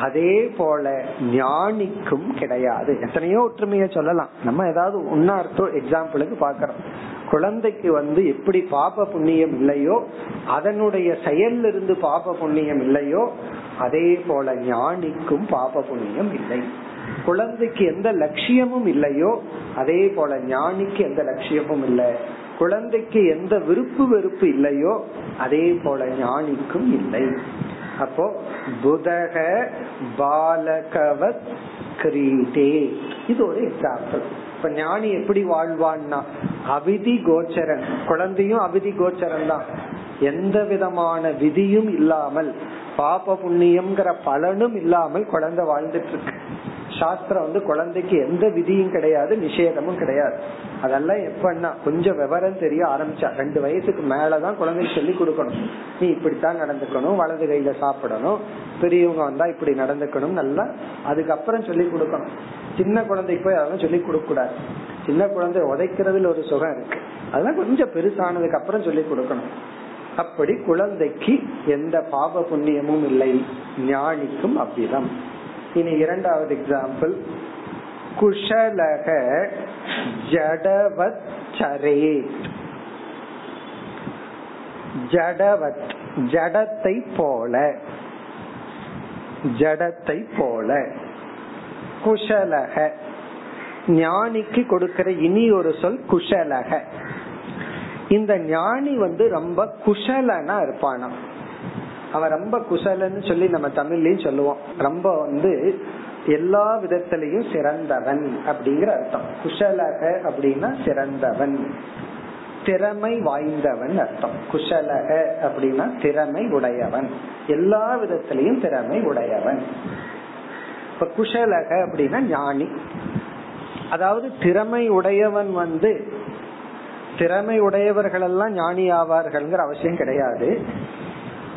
அதே போல ஞானிக்கும் கிடையாது. எத்தனையோ ஒற்றுமைய சொல்லலாம். நம்ம ஏதாவது ஒன்னார்த்தம் எக்ஸாம்பிளுக்கு பாக்கிறோம் குழந்தைக்கு வந்து எப்படி பாப புண்ணியம் இல்லையோ அதனுடைய செயல் இருந்து பாப புண்ணியம் இல்லையோ அதே போல ஞானிக்கும் பாப புண்ணியம் இல்லை. குழந்தைக்கு எந்த லட்சியமும் இல்லையோ அதே போல ஞானிக்கு எந்த லட்சியமும் இல்லை. குழந்தைக்கு எந்த விருப்பு வெறுப்பு இல்லையோ அதே போல ஞானிக்கும் இல்லை. அப்போ புதக பாலகவத் கிரீடே இது ஒரு எக்ஸாம்பிள் இப்ப ஞானி எப்படி வாழ்வான்னா அவிதி கோச்சரன். குழந்தையும் அவிதி கோச்சரன் தான். எந்த விதமான விதியும் இல்லாமல் பாப புண்ணியம்ங்கிற பலனும் இல்லாமல் குழந்தை வாழ்ந்துட்டு இருக்கு. சாஸ்திரம் வந்து குழந்தைக்கு எந்த விதியும் கிடையாது நிஷேதமும் கிடையாது. அதெல்லாம் எப்பன்னா கொஞ்சம் விவரம் தெரிய ஆரம்பிச்சா ரெண்டு வயசுக்கு மேலதான் குழந்தைக்கு சொல்லி கொடுக்கணும். நீ இப்படித்தான் நடந்துக்கணும் வலது கையில சாப்பிடணும் பெரியவங்க வந்தா இப்படி நடந்துக்கணும் நல்லா அதுக்கப்புறம் சொல்லி கொடுக்கணும். சின்ன குழந்தைக்கு போய் அதெல்லாம் சொல்லி கொடுக்க கூடாது. சின்ன குழந்தை உதைக்கிறதுல ஒரு சுகம் இருக்கு. அதெல்லாம் கொஞ்சம் பெருசானதுக்கு அப்புறம் சொல்லி கொடுக்கணும். அப்படி குழந்தைக்கு எந்த பாப புண்ணியமும் இல்லை. ஞானிக்கும் அவ்விதம். இனி இரண்டாவது எக்ஸாம்பிள் குஷலக ஜடவத் சரேத் ஜடவத் ஜடத்தை போல. ஜடத்தை போல. குஷலக. ஞானிக்கு கொடுக்கிற இனி ஒரு சொல் குஷலக. இந்த ஞானி வந்து ரொம்ப குஷலனா இருப்பானா அவன் ரொம்ப குசலன்னு சொல்லி நம்ம தமிழ்லயும் சொல்லுவோம். ரொம்ப வந்து எல்லா விதத்திலையும் சிறந்தவன் அப்படிங்கிற அர்த்தம். குஷலக அப்படின்னா சிறந்தவன். திறமை வாய்ந்தவன் அர்த்தம். குஷலக அப்படின்னா திறமை உடையவன். எல்லா விதத்திலையும் திறமை உடையவன். இப்ப குஷலக அப்படின்னா ஞானி. அதாவது திறமை உடையவன் வந்து திறமை உடையவர்கள் எல்லாம் ஞானி ஆவார்கள்ங்கிற அவசியம் கிடையாது.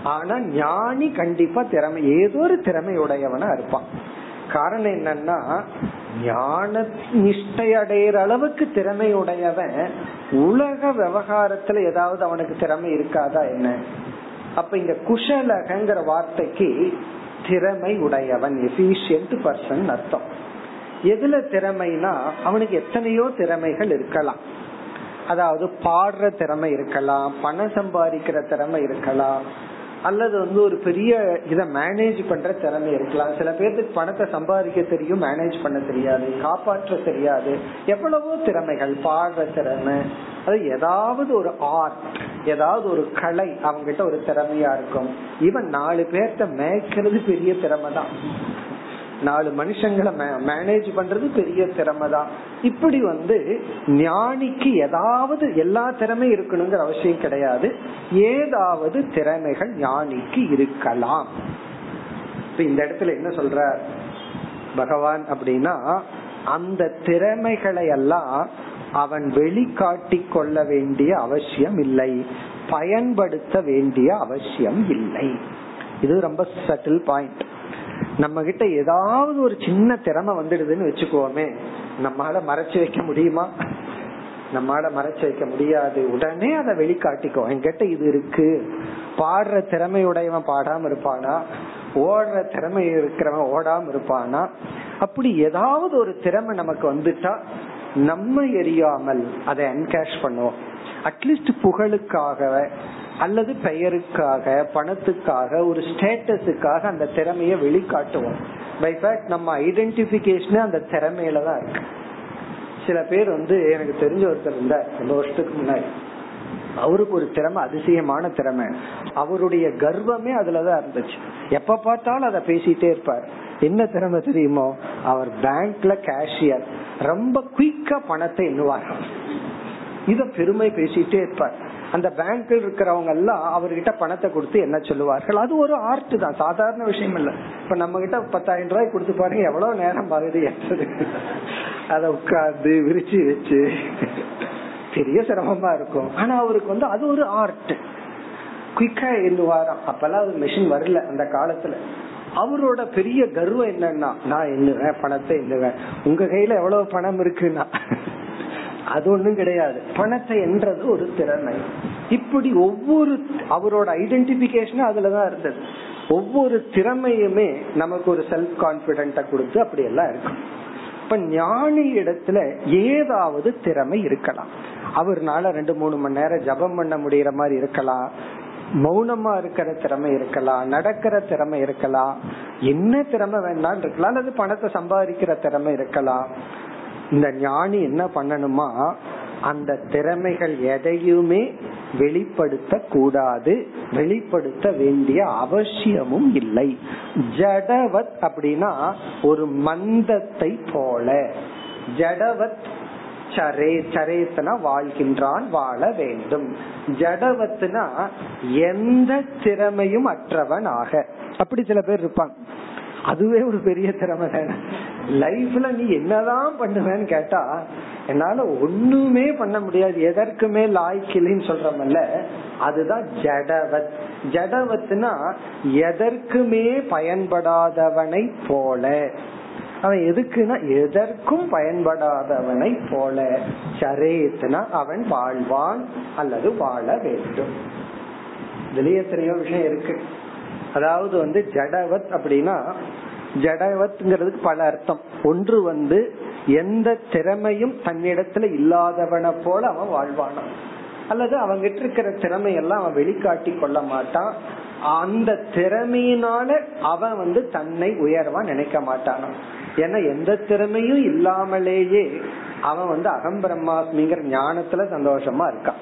ஆனா ஞானி கண்டிப்பா திறமை ஏதோ ஒரு திறமை உடையவனா இருப்பான். காரணம் என்னன்னா ஞான நிஷ்டை அடையிற அளவுக்கு திறமை உடையவன் உலக விவகாரத்துல ஏதாவது அவனுக்கு திறமை இருக்காதா என்ன? அப்ப இங்க குஷலகங்கிற வார்த்தைக்கு திறமை உடையவன் எஃபிஷியன்ட் பர்சன் அர்த்தம். எதுல திறமைனா அவனுக்கு எத்தனையோ திறமைகள் இருக்கலாம். அதாவது பாடுற திறமை இருக்கலாம் பணம் சம்பாதிக்கிற திறமை இருக்கலாம் அல்லது வந்து ஒரு பெரிய இதை மேனேஜ் பண்ற திறமை இருக்கலாம். சில பேர்த்துக்கு பணத்தை சம்பாதிக்க தெரியும் மேனேஜ் பண்ண தெரியாது காப்பாற்ற தெரியாது. எவ்வளவோ திறமைகள் பாடுற திறமை. அது ஏதாவது ஒரு ஆர்ட் ஏதாவது ஒரு கலை அவங்க கிட்ட ஒரு திறமையா இருக்கும். இவன் நாலு பேர்த்த மேய்க்கிறது பெரிய திறமை தான் நாலு மனுஷங்களை மேனேஜ் பண்றது பெரிய திறமை தான் இப்படி வந்து ஞானிக்கு ஏதாவது எல்லா திறமையும் இருக்கணுங்கிற அவசியம் கிடையாது. ஏதாவது திறமைகள் ஞானிக்கு இருக்கலாம். இப்ப இந்த இடத்துல என்ன சொல்ற பகவான் அப்படின்னா அந்த திறமைகளை எல்லாம் அவன் வெளிக்காட்டி கொள்ள வேண்டிய அவசியம் இல்லை. பயன்படுத்த வேண்டிய அவசியம் இல்லை. இது ரொம்ப சட்டில் பாயிண்ட் நம்ம கிட்ட ஏதாவது ஒரு சின்ன திறமை வந்துடுதுன்னு வச்சுக்கோமே நம்மளால மறைச்சு வைக்க முடியுமா? நம்மளால மறைச்சு வைக்க முடியாது. உடனே அதை வெளிக்காட்டிக்கோ. என்கிட்ட இது இருக்கு. பாடுற திறமையுடையவன் பாடாம இருப்பானா? ஓடுற திறமை இருக்கிறவன் ஓடாம இருப்பானா? அப்படி ஏதாவது ஒரு திறமை நமக்கு வந்துட்டா நம்ம எரியாமல் அதை என்கேஷ் பண்ணுவோம். அட்லீஸ்ட் புகழுக்காக அல்லது பெயருக்காக பணத்துக்காக ஒரு ஸ்டேட்டஸுக்காக அந்த திறமைய வெளிக்காட்டுவோம். பை ஃபேக்ட் நம்ம ஐடென்டிபிகேஷன் அந்த திறமையில தான் இருக்கு. சில பேர் வந்து எனக்கு தெரிஞ்ச ஒருத்தர் இருந்தார் ரொம்ப வருஷத்துக்கு முன்னாடி. அவருக்கு ஒரு திறமை அதிசயமான திறமை. அவருடைய கர்வமே அதுலதான் இருந்துச்சு. எப்ப பார்த்தாலும் அதை பேசிட்டே இருப்பார். என்ன திறமை தெரியுமோ? அவர் பேங்க்ல கேஷியர் ரொம்ப குயிக்கா பணத்தை எண்ணுவார். இத பெருமை பேசிட்டே இருப்பார். அந்த பேங்க்ல இருக்கிறவங்க எல்லாம் அவர்கிட்ட பணத்தை கொடுத்து என்ன சொல்லுவார்கள்? அது ஒரு ஆர்ட் தான். சாதாரண விஷயம் இல்ல. இப்ப நம்ம கிட்ட பத்தாயிரம் ரூபாய் கொடுத்து பாருங்க எவ்வளவு நேரம் ஆகுது அத உட்கார்ந்து விரிச்சு வச்சு. பெரிய சிரமமா இருக்கும். ஆனா அவருக்கு வந்து அது ஒரு ஆர்ட் குயிக்கா எண்ணுவாராம் அப்பெல்லாம் அது மிஷின் வரல அந்த காலத்துல. அவரோட பெரிய கர்வம் என்னன்னா நான் எண்ணுவேன் பணத்தை எண்ணுவேன். உங்க கையில எவ்வளவு பணம் இருக்குன்னா? அது ஒண்ணும் கிடையாது. பணத்தை என்றது ஒரு திறமை. இப்படி ஒவ்வொரு அவரோட ஐடென்டிபிகேஷன் அதுலதான் இருந்தது. ஒவ்வொரு திறமையுமே நமக்கு ஒரு செல்ஃப் கான்பிடென்ட கொடுத்து அப்படி எல்லாம் இருக்கும். இப்ப ஞானி இடத்துல ஏதாவது திறமை இருக்கலாம். அவர்னால ரெண்டு மூணு மணி நேரம் ஜபம் பண்ண முடியற மாதிரி இருக்கலாம். மௌனமா இருக்கிற திறமை இருக்கலாம். நடக்கிற திறமை இருக்கலாம். என்ன திறமை வேணாலும் இருக்கலாம். அல்லது பணத்தை சம்பாதிக்கிற திறமை இருக்கலாம். இந்த ஞானி என்ன பண்ணணுமா? அந்த திறமைகள் எதையுமே வெளிப்படுத்த கூடாது வெளிப்படுத்த வேண்டிய அவசியமும் இல்லை. ஜடவத் அப்படின்னா ஒரு மந்தத்தை போல. ஜடவத் சரே சரேத்தனா வாழ்கின்றான் வாழ வேண்டும். ஜடவத்னா எந்த திறமையும் அற்றவன் ஆக அப்படி சில பேர் இருப்பாங்க. அதுவே ஒரு பெரிய திறமை தானே. லைஃப்ல நீ என்னதான் பண்ணுவேன்னு கேட்டா என்னால ஒண்ணுமே பண்ண முடியாது. எதற்குமே லாய்க்கில்லைன்னு சொல்றமல்ல. அதுதான் ஜடவத். ஜடவத்னா எதற்குமே பயன்படாதவனை போல. அவன் எதுக்குன்னா எதற்கும் பயன்படாதவனை போல. சரேத்னா அவன் வாழ்வான் அல்லது வாழ வேண்டும். இதுலயே எத்தனையோ விஷயம் இருக்கு. அதாவது வந்து ஜடவத் அப்படின்னா ஜடவத்ங்கிறதுக்கு பல அர்த்தம். ஒன்று வந்து எந்த திறமையும் தன்னிடத்துல இல்லாதவனை போல அவன் வாழ்வானா அல்லது அவங்கிட்ட இருக்கிற திறமையெல்லாம் அவன் வெளிக்காட்டி கொள்ள மாட்டான். அந்த திறமையினால அவன் வந்து தன்னை உயர்வா நினைக்க மாட்டானா ஏன்னா எந்த திறமையும் இல்லாமலேயே அவன் வந்து அகம் பிரம்மாஸ்மிங்கிற ஞானத்துல சந்தோஷமா இருக்கான்.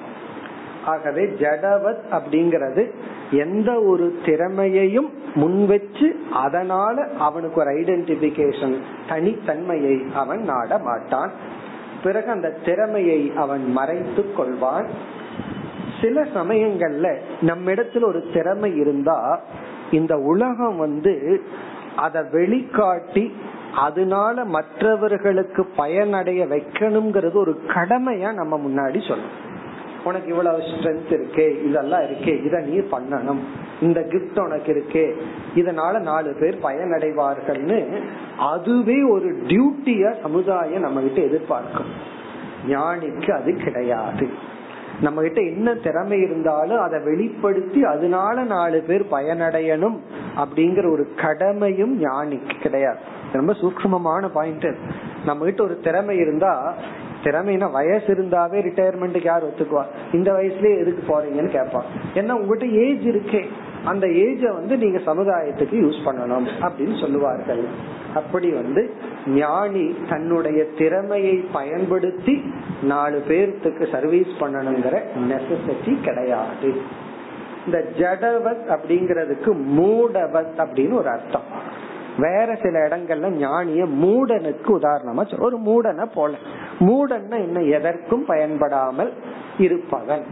ஆகவே ஜடவத் அப்படிங்கறது எந்த ஒரு திறமையையும் முன்வச்சு அதனால அவனுக்கு ஒரு ஐடென்டிபிகேஷன் தனித்தன்மையை அவன் நாட மாட்டான். பிறகு அந்த திறமையை அவன் மறைத்து கொள்வான். சில சமயங்கள்ல நம்ம இடத்துல ஒரு திறமை இருந்தா இந்த உலகம் வந்து அதை வெளிக்காட்டி அதனால மற்றவர்களுக்கு பயனடைய வைக்கணுங்கிறது ஒரு கடமையா நம்ம முன்னாடி சொல்லணும். உனக்கு இவ்வளவு ஸ்ட்ரென்த் இருக்கே இதெல்லாம் இருக்கே இத நீ பண்ணணும். இந்த கிஃப்ட் உனக்கு இருக்கே. இதனால நாலு பேர் பயனடைவார்கள்னு அதுவே ஒரு டியூட்டிய சமுதாயம் நம்ம கிட்ட எதிர்பார்க்கும். ஞானிக்கு அது கிடையாது. நம்ம கிட்ட என்ன திறமை இருந்தாலும் அதை வெளிப்படுத்தி அதனால நாலு பேர் பயனடையணும் அப்படிங்கிற ஒரு கடமையும் ஞானிக்கு கிடையாது. ரொம்ப சூக்மமான பாயிண்ட் நம்ம கிட்ட ஒரு திறமை இருந்தா திறமைனா வயசு இருந்தாவே ரிட்டையர்மெண்ட்டுக்கு யார் ஒத்துக்குவா? இந்த வயசுலயே எதுக்கு போறீங்கன்னு கேட்பான் ஏன்னா உங்ககிட்ட ஏஜ் இருக்கே. அந்த ஏஜ வந்து நீங்க சமுதாயத்துக்கு யூஸ் பண்ணணும் அப்படின்னு சொல்லுவார்கள். அப்படி வந்து ஞானி தன்னுடைய திறமையை பயன்படுத்தி நாலு பேர்த்துக்கு சர்வீஸ் பண்ணணுங்கிற நெசசிட்டி கிடையாது. இந்த ஜடவத் அப்படிங்கறதுக்கு மூடவத் அப்படின்னு ஒரு அர்த்தம். வேற சில இடங்கள்ல ஞானிய மூடனுக்கு உதாரணமா ஒரு மூடனை போல. மூடன்னா என்ன? எதற்கும் பயன்படாமல் இருப்பவன்.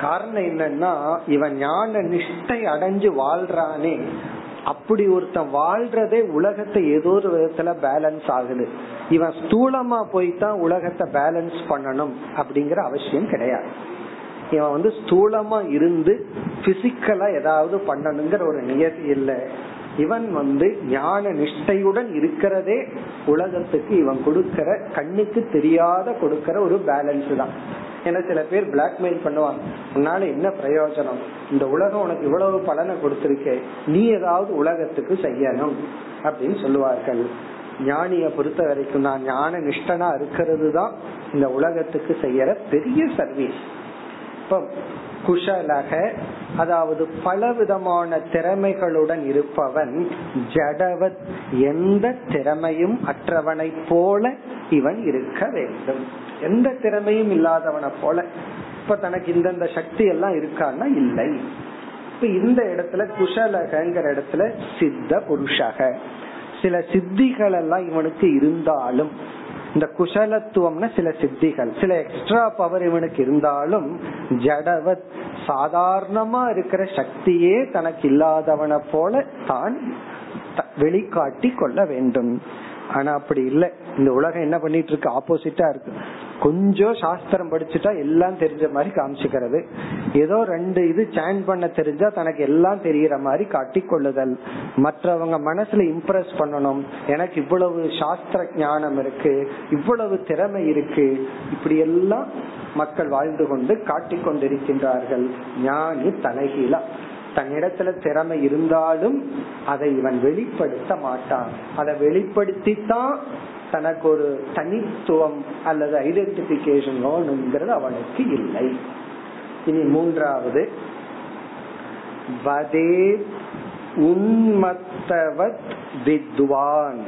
காரணம் என்னன்னா இவன் ஞான நிஷ்டை அடைஞ்சு வாழ்றானே அப்படி ஒருத்தன் வாழ்றதே உலகத்தை ஏதோ ஒரு விதத்துல பேலன்ஸ் ஆகுது. இவன் ஸ்தூலமா போய்தான் உலகத்தை பேலன்ஸ் பண்ணணும் அப்படிங்கிற அவசியம் கிடையாது. இவன் வந்து ஸ்தூலமா இருந்து பிசிக்கலா ஏதாவது பண்ணணுங்கிற ஒரு நியதி இல்லை. இவன் வந்து ஞான நிஷ்டையுடன் இருக்கிறதே உலகத்துக்கு இவன் கொடுக்கற கண்ணுக்கு தெரியாத கொடுக்கற ஒரு பேலன்ஸ் தான். ஏன்னா சில பேர் பிளாக்மெயில் பண்ணுவாங்க. உன்னால என்ன பிரயோஜனம்? இந்த உலகம் உனக்கு இவ்வளவு பலனை கொடுத்திருக்கே. நீ ஏதாவது உலகத்துக்கு செய்யணும் அப்படின்னு சொல்லுவார்கள். ஞானிய பொறுத்த வரைக்கும் நான் ஞான நிஷ்டனா இருக்கிறது தான் இந்த உலகத்துக்கு செய்யற பெரிய சர்வீஸ் இப்ப குஷலக அதாவது பலவிதமான திறமைகளுடன் இருப்பவன் ஜடவத் எந்த திறமையும் அற்றவனை போல இவன் இருக்க வேண்டும். எந்த திறமையும் இல்லாதவனை போல. இப்ப தனக்கு இந்தந்த சக்தி எல்லாம் இருக்கான்னா இல்லை. இப்ப இந்த இடத்துல குஷலகங்கிற இடத்துல சித்த புருஷக. சில சித்திகள் எல்லாம் இவனுக்கு இருந்தாலும் இந்த குஷலத்துவம்னா சில சித்திகள் சில எக்ஸ்ட்ரா பவர் இவனுக்கு இருந்தாலும் ஜடவத் சாதாரணமா இருக்கிற சக்தியே தனக்கு இல்லாதவனை போல தான் வெளிக்காட்டி கொள்ள வேண்டும். ஆனா அப்படி இல்லை. இந்த உலகம் என்ன பண்ணிட்டு இருக்கு? ஆப்போசிட்டா இருக்கு. கொஞ்சம் சாஸ்திரம் படிச்சுட்டா எல்லாம் தெரிஞ்ச மாதிரி காமிச்சுக்கிறது. ஏதோ ரெண்டு இது சேன் பண்ண தெரிஞ்சா தனக்கு எல்லாம் தெரியற மாதிரி காட்டி கொள்ளுதல் மற்றவங்க மனசுல இம்ப்ரெஸ் பண்ணணும். எனக்கு இவ்வளவு சாஸ்திர ஞானம் இருக்கு இவ்வளவு திறமை இருக்கு. இப்படி எல்லாம் மக்கள் வாழ்ந்து கொண்டு காட்டி கொண்டிருக்கின்றார்கள் ஞானி தலைகீழா. தன்னிடத்துல திறமை இருந்தாலும் அதை இவன் வெளிப்படுத்த மாட்டான். அதை வெளிப்படுத்தித்தான் தனக்கு ஒரு தனித்துவம் அல்லது ஐடென்டிபிகேஷன் வேணுங்கிறது அவனுக்கு இல்லை. இனி மூன்றாவது. வதே உன்மத்தவத் வித்வான்.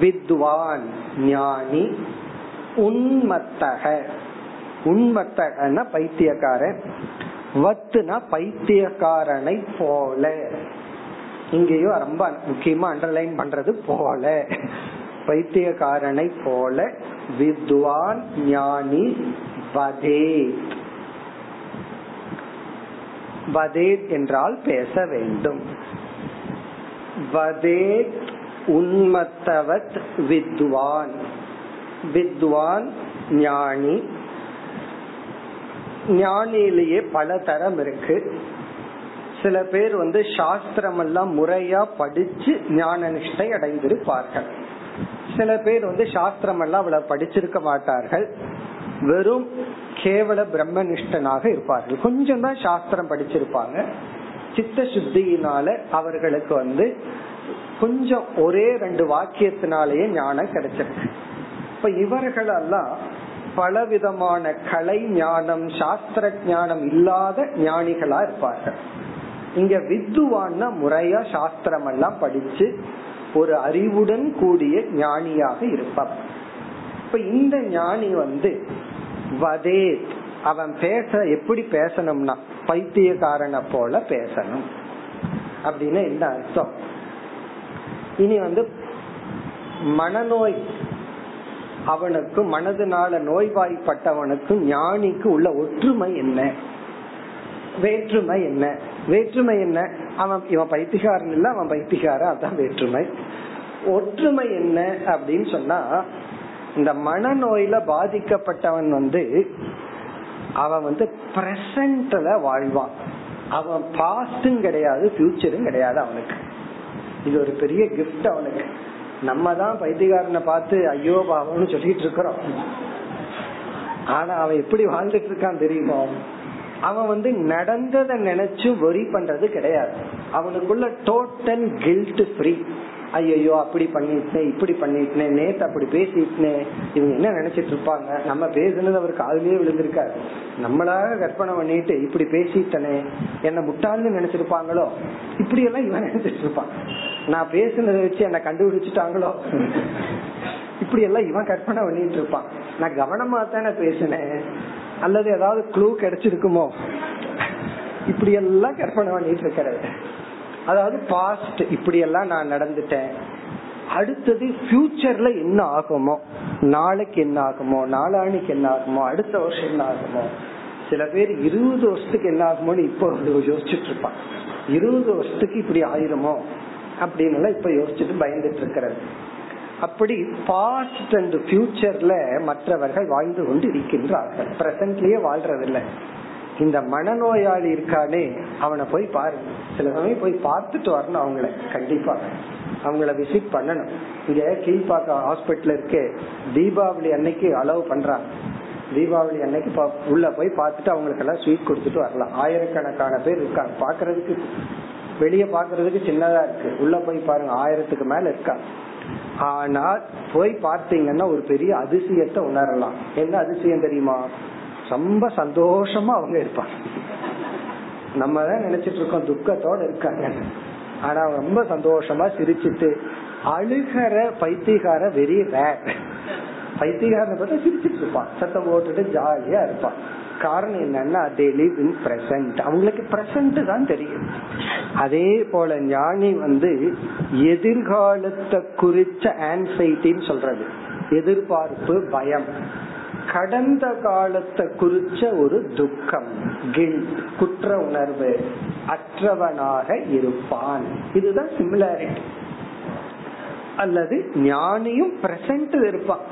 வித்வான் ஞானி உன்மத்தக. உன்மத்தகன பைத்தியக்காரன். வத்துனா பைத்தியக்காரனை போல. இங்கேயும் ரொம்ப முக்கியமா அண்டர்லைன் பண்றது போல. பைத்தியக்காரனை போல வித்வான் ஞானி வதே வதேத் என்றால் பேச வேண்டும். வதேத் உன்மத்தவத் வித்வான். வித்வான் ஞானி. ஞானியிலேயே பல தரம் இருக்கு. சில பேர் வந்து சாஸ்திரம் எல்லாம் முறையா படிச்சு ஞான நிஷ்டை அடைந்திருப்பார்கள். சில பேர் வந்து சாஸ்திரம் எல்லாம் அவ்வளவு படிச்சிருக்க மாட்டார்கள். வெறும் கேவல பிரம்மனிஷ்டனாக இருப்பார்கள். கொஞ்சம் தான் சாஸ்திரம் படிச்சிருப்பாங்க. சித்த சுத்தியினால அவர்களுக்கு வந்து கொஞ்சம் ஒரே ரெண்டு வாக்கியத்தினாலேயே ஞானம் கிடைச்சிருக்கு. இப்ப இவர்களெல்லாம் பலவிதமான கலை ஞானம் சாஸ்திர ஞானம் இல்லாத ஞானிகளா இருப்பார்கள். இங்க வித்துவான்னா முறையா சாஸ்திரம் எல்லாம் படிச்சு ஒரு அறிவுடன் கூடிய ஞானியாக இருப்பார் இப்ப இந்த ஞானி வந்து வதே அவன் பேச எப்படி பேசணும்னா பைத்தியக்காரனை போல பேசணும். அப்படின்னு என்ன அர்த்தம்? இனி வந்து மனநோய் அவனுக்கு மனதுனால நோய்வாய்ப்பட்டவனுக்கும் ஞானிக்கு உள்ள ஒற்றுமை என்ன? வேற்றுமை என்ன? வேற்றுமை என்ன? அவன் இவன் பைத்திகாரன் இல்ல அவன் பைத்திகார அதான் வேற்றுமை. ஒற்றுமை என்ன அப்படின்னு சொன்னா இந்த மனநோயில பாதிக்கப்பட்டவன் வந்து அவன் வந்து பிரசன்ட்ல வாழ்வான். அவன் பாஸ்டும் கிடையாது ஃபியூச்சரும் கிடையாது அவனுக்கு. இது ஒரு பெரிய கிஃப்ட் அவனுக்கு. நம்ம தான் பைத்தியகாரனை பார்த்து ஐயோ பாவம்னு சொல்லிட்டு இருக்கிறோம். ஆனா அவன் எப்படி வாழ்ந்துட்டு இருக்கான் தெரியுமா? அவன் வந்து நடந்ததை நினைச்சு ஒரி பண்றது கிடையாது. அவனுக்குள்ள டோட்டல் கில்ட் ஃப்ரீ ஐயோ அப்படி பண்ணிட்டேன் இப்படி பண்ணிட்டேன் நேத்து அப்படி பேசிட்டேன். இவங்க என்ன நினைச்சிட்டு இருப்பாங்க? நம்ம பேசுனது அவர் காதலியே விழுந்திருக்காரு. நம்மளாக கற்பனை பண்ணிட்டு இப்படி பேசிட்டனே என்ன முட்டாள்னு நினைச்சிருப்பாங்களோ? இப்படி எல்லாம் இவன் நினைச்சிட்டு இருப்பான். நான் பேசுனதை வச்சு என்ன கண்டுபிடிச்சிட்டாங்களோ? இப்படி எல்லாம் இவன் கற்பனை பண்ணிட்டு இருப்பான். நான் கவனமா தானே பேசினேன். அல்லது ஏதாவது க்ளூ கிடைச்சிருக்குமோ? இப்படி எல்லாம் கற்பனை பண்ணிட்டு இருக்கிறது. அதாவது பாஸ்ட் இப்படி எல்லாம் நான் நடந்துட்டேன். அடுத்தது ஃபியூச்சர்ல என்ன ஆகுமோ? நாளைக்கு என்ன ஆகுமோ? நாளானிக்கு என்ன ஆகுமோ? அடுத்த வருஷம் என்ன ஆகுமோ? சில பேர் இருபது வருஷத்துக்கு என்ன ஆகுமோன்னு இப்போ யோசிச்சுட்டு இருப்பான் இருபது வருஷத்துக்கு இப்படி ஆயிருமோ? அப்படின்னு இப்ப யோசிச்சுட்டு பயந்துட்டு இருக்கிறது. அப்படி பாஸ்ட் அண்ட் ஃபியூச்சர்ல மற்றவர்கள் வாழ்ந்து கொண்டு இருக்கின்றார்கள் பிரசன்ட்லயே வாழ்றதில்லை. இந்த மனநோயாளி இருக்கானே அவனை போய் பாருங்க சில சமயம் போய் பார்த்துட்டு வரணும் அவங்கள. கண்டிப்பா. அவங்கள விசிட் பண்ணணும். இங்க கீழ்பாக்க ஹாஸ்பிட்டல் இருக்கு தீபாவளி அன்னைக்கு அலோவ் பண்றாங்க. தீபாவளி அன்னைக்கு உள்ள போய் பார்த்துட்டு அவங்களுக்கு எல்லாம் ஸ்வீட் கொடுத்துட்டு வரலாம். ஆயிரக்கணக்கான பேர் இருக்காங்க. பாக்குறதுக்கு வெளியே பாக்குறதுக்கு சின்னதா இருக்கு. உள்ள போய் பாருங்க ஆயிரத்துக்கு மேல இருக்காங்க. ஆனால் போய் பார்த்தீங்கன்னா ஒரு பெரிய அதிசயத்தை உணரலாம். என்ன அதிசயம் தெரியுமா? ரொம்ப சந்தோஷமா அவங்க இருப்பாங்க. நம்ம தான் நினைச்சிட்டு இருக்கோம் துக்கத்தோட இருக்காங்க. ஆனா ரொம்ப சந்தோஷமா சிரிச்சிட்டு அழுகிற பைத்தியகார வெரி ரேர் பைத்தியகாரனை பார்த்தா சிரிச்சிட்டு இருப்பான். சத்தம் போட்டுட்டு ஜாலியா இருப்பான். காரணம் என்னன்னா தே லிவ் இன் பிரசன்ட் அவங்களுக்கு பிரசன்ட் தான் தெரியும். அதே போல ஞானி வந்து எதிர்காலத்தை குறிச்ச ஆன்சைட்டின்னு சொல்றது. எதிர்பார்ப்பு பயம். கடந்த காலத்தை குறிச்ச ஒரு துக்கம் கில் குற்ற உணர்வு அற்றவனாக இருப்பான். இதுதான் சிமிலாரிட்டி அல்லது ஞானியும் பிரசன்ட் இருப்பான்.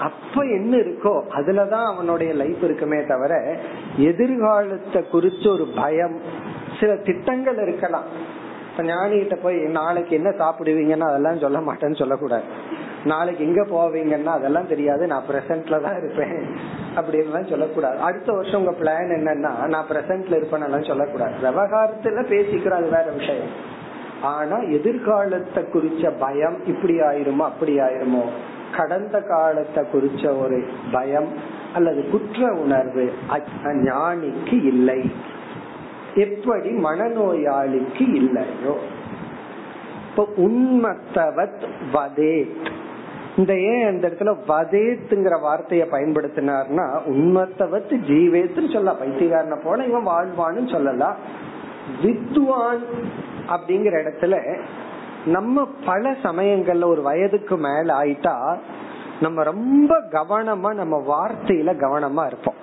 அப்ப என்ன இருக்கோ அதுலதான் அவனுடைய லைஃப் இருக்குமே தவிர எதிர்காலத்தை குறிச்ச ஒரு பயம் சில திட்டங்கள் இருக்கலாம். இப்ப ஞானிகிட்ட போய் நாளைக்கு என்ன சாப்பிடுவீங்கன்னா அதெல்லாம் சொல்ல மாட்டேன்னு சொல்லக்கூடாது. நாளைக்கு எங்க போவீங்கன்னா அதெல்லாம் தெரியாது நான் பிரசன்ட்ல தான் இருப்பேன். அப்படின்னு சொல்லக்கூடாது. அடுத்த வருஷம் உங்க பிளான் என்னன்னா நான் பிரசன்ட்ல இருப்பேன் சொல்லக்கூடாது. விவகாரத்துல பேசிக்கிறோம் அது வேற விஷயம். ஆனா எதிர்காலத்தை குறிச்ச பயம் இப்படி ஆயிருமோ அப்படி ஆயிருமோ? கடந்த காலத்தை குறிச்ச ஒரு பயம் அல்லது குற்ற உணர்வு ஞானிக்கு இல்லை. எப்படி மனநோயாளிக்கு இல்லையோ? இப்போ உண்மத்தவத் வதேத். இந்த ஏன் அந்த இடத்துல வதேத்துங்கிற வார்த்தைய பயன்படுத்தினார்னா உண்மத்தவத் ஜீவேத்துன்னு சொல்லலாம். பைத்தியகாரனை போல இவன் வாழ்வான்னு சொல்லலாம். வித்வான் அப்படிங்கிற இடத்துல நம்ம பல சமயங்கள்ல ஒரு வயதுக்கு மேல ஆயிட்டா நம்ம ரொம்ப கவனமா நம்ம வார்த்தையில கவனமா இருப்போம்.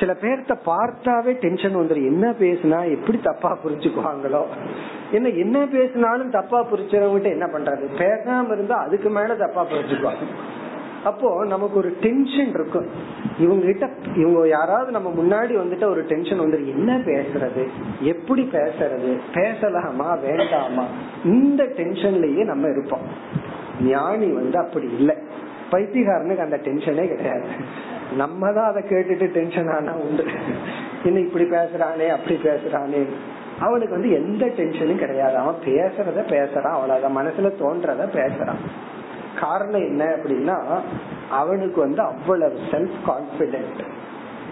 சில பேர்த்த பார்த்தாவே டென்ஷன் வந்துடும் என்ன பேசுனா எப்படி தப்பா புரிஞ்சுக்குவாங்களோ? என்ன என்ன பேசினாலும் தப்பா புரிச்சவங்கிட்ட என்ன பண்றது? பேசாம இருந்தா அதுக்கு மேல தப்பா புரிஞ்சுக்குவாங்க. அப்போ நமக்கு ஒரு டென்ஷன் இருக்கும். இவங்க கிட்ட இவங்க யாராவது நம்ம முன்னாடி வந்துட்டு ஒரு டென்ஷன் வந்துரு என்ன பேசுறது? எப்படி பேசுறது? பேசலாமா வேண்டாமா? இந்த டென்ஷன்லயே நம்ம இருப்போம். ஞானி வந்து அப்படி இல்லை. பைத்தியகாரனுக்கு அந்த டென்ஷனே கிடையாது. நம்ம தான் அதை கேட்டுட்டு டென்ஷன் ஆனா உண்டு. என்ன இப்படி பேசுறானே அப்படி பேசுறானே. அவனுக்கு வந்து எந்த டென்ஷனும் கிடையாது. அவன் பேசுறத பேசுறான். அவ்வளவுதான் மனசுல தோன்றத பேசுறான். காரணம் என்ன அப்படின்னா அவனுக்கு வந்து அவ்வளவு செல்ஃப் கான்பிடென்ட்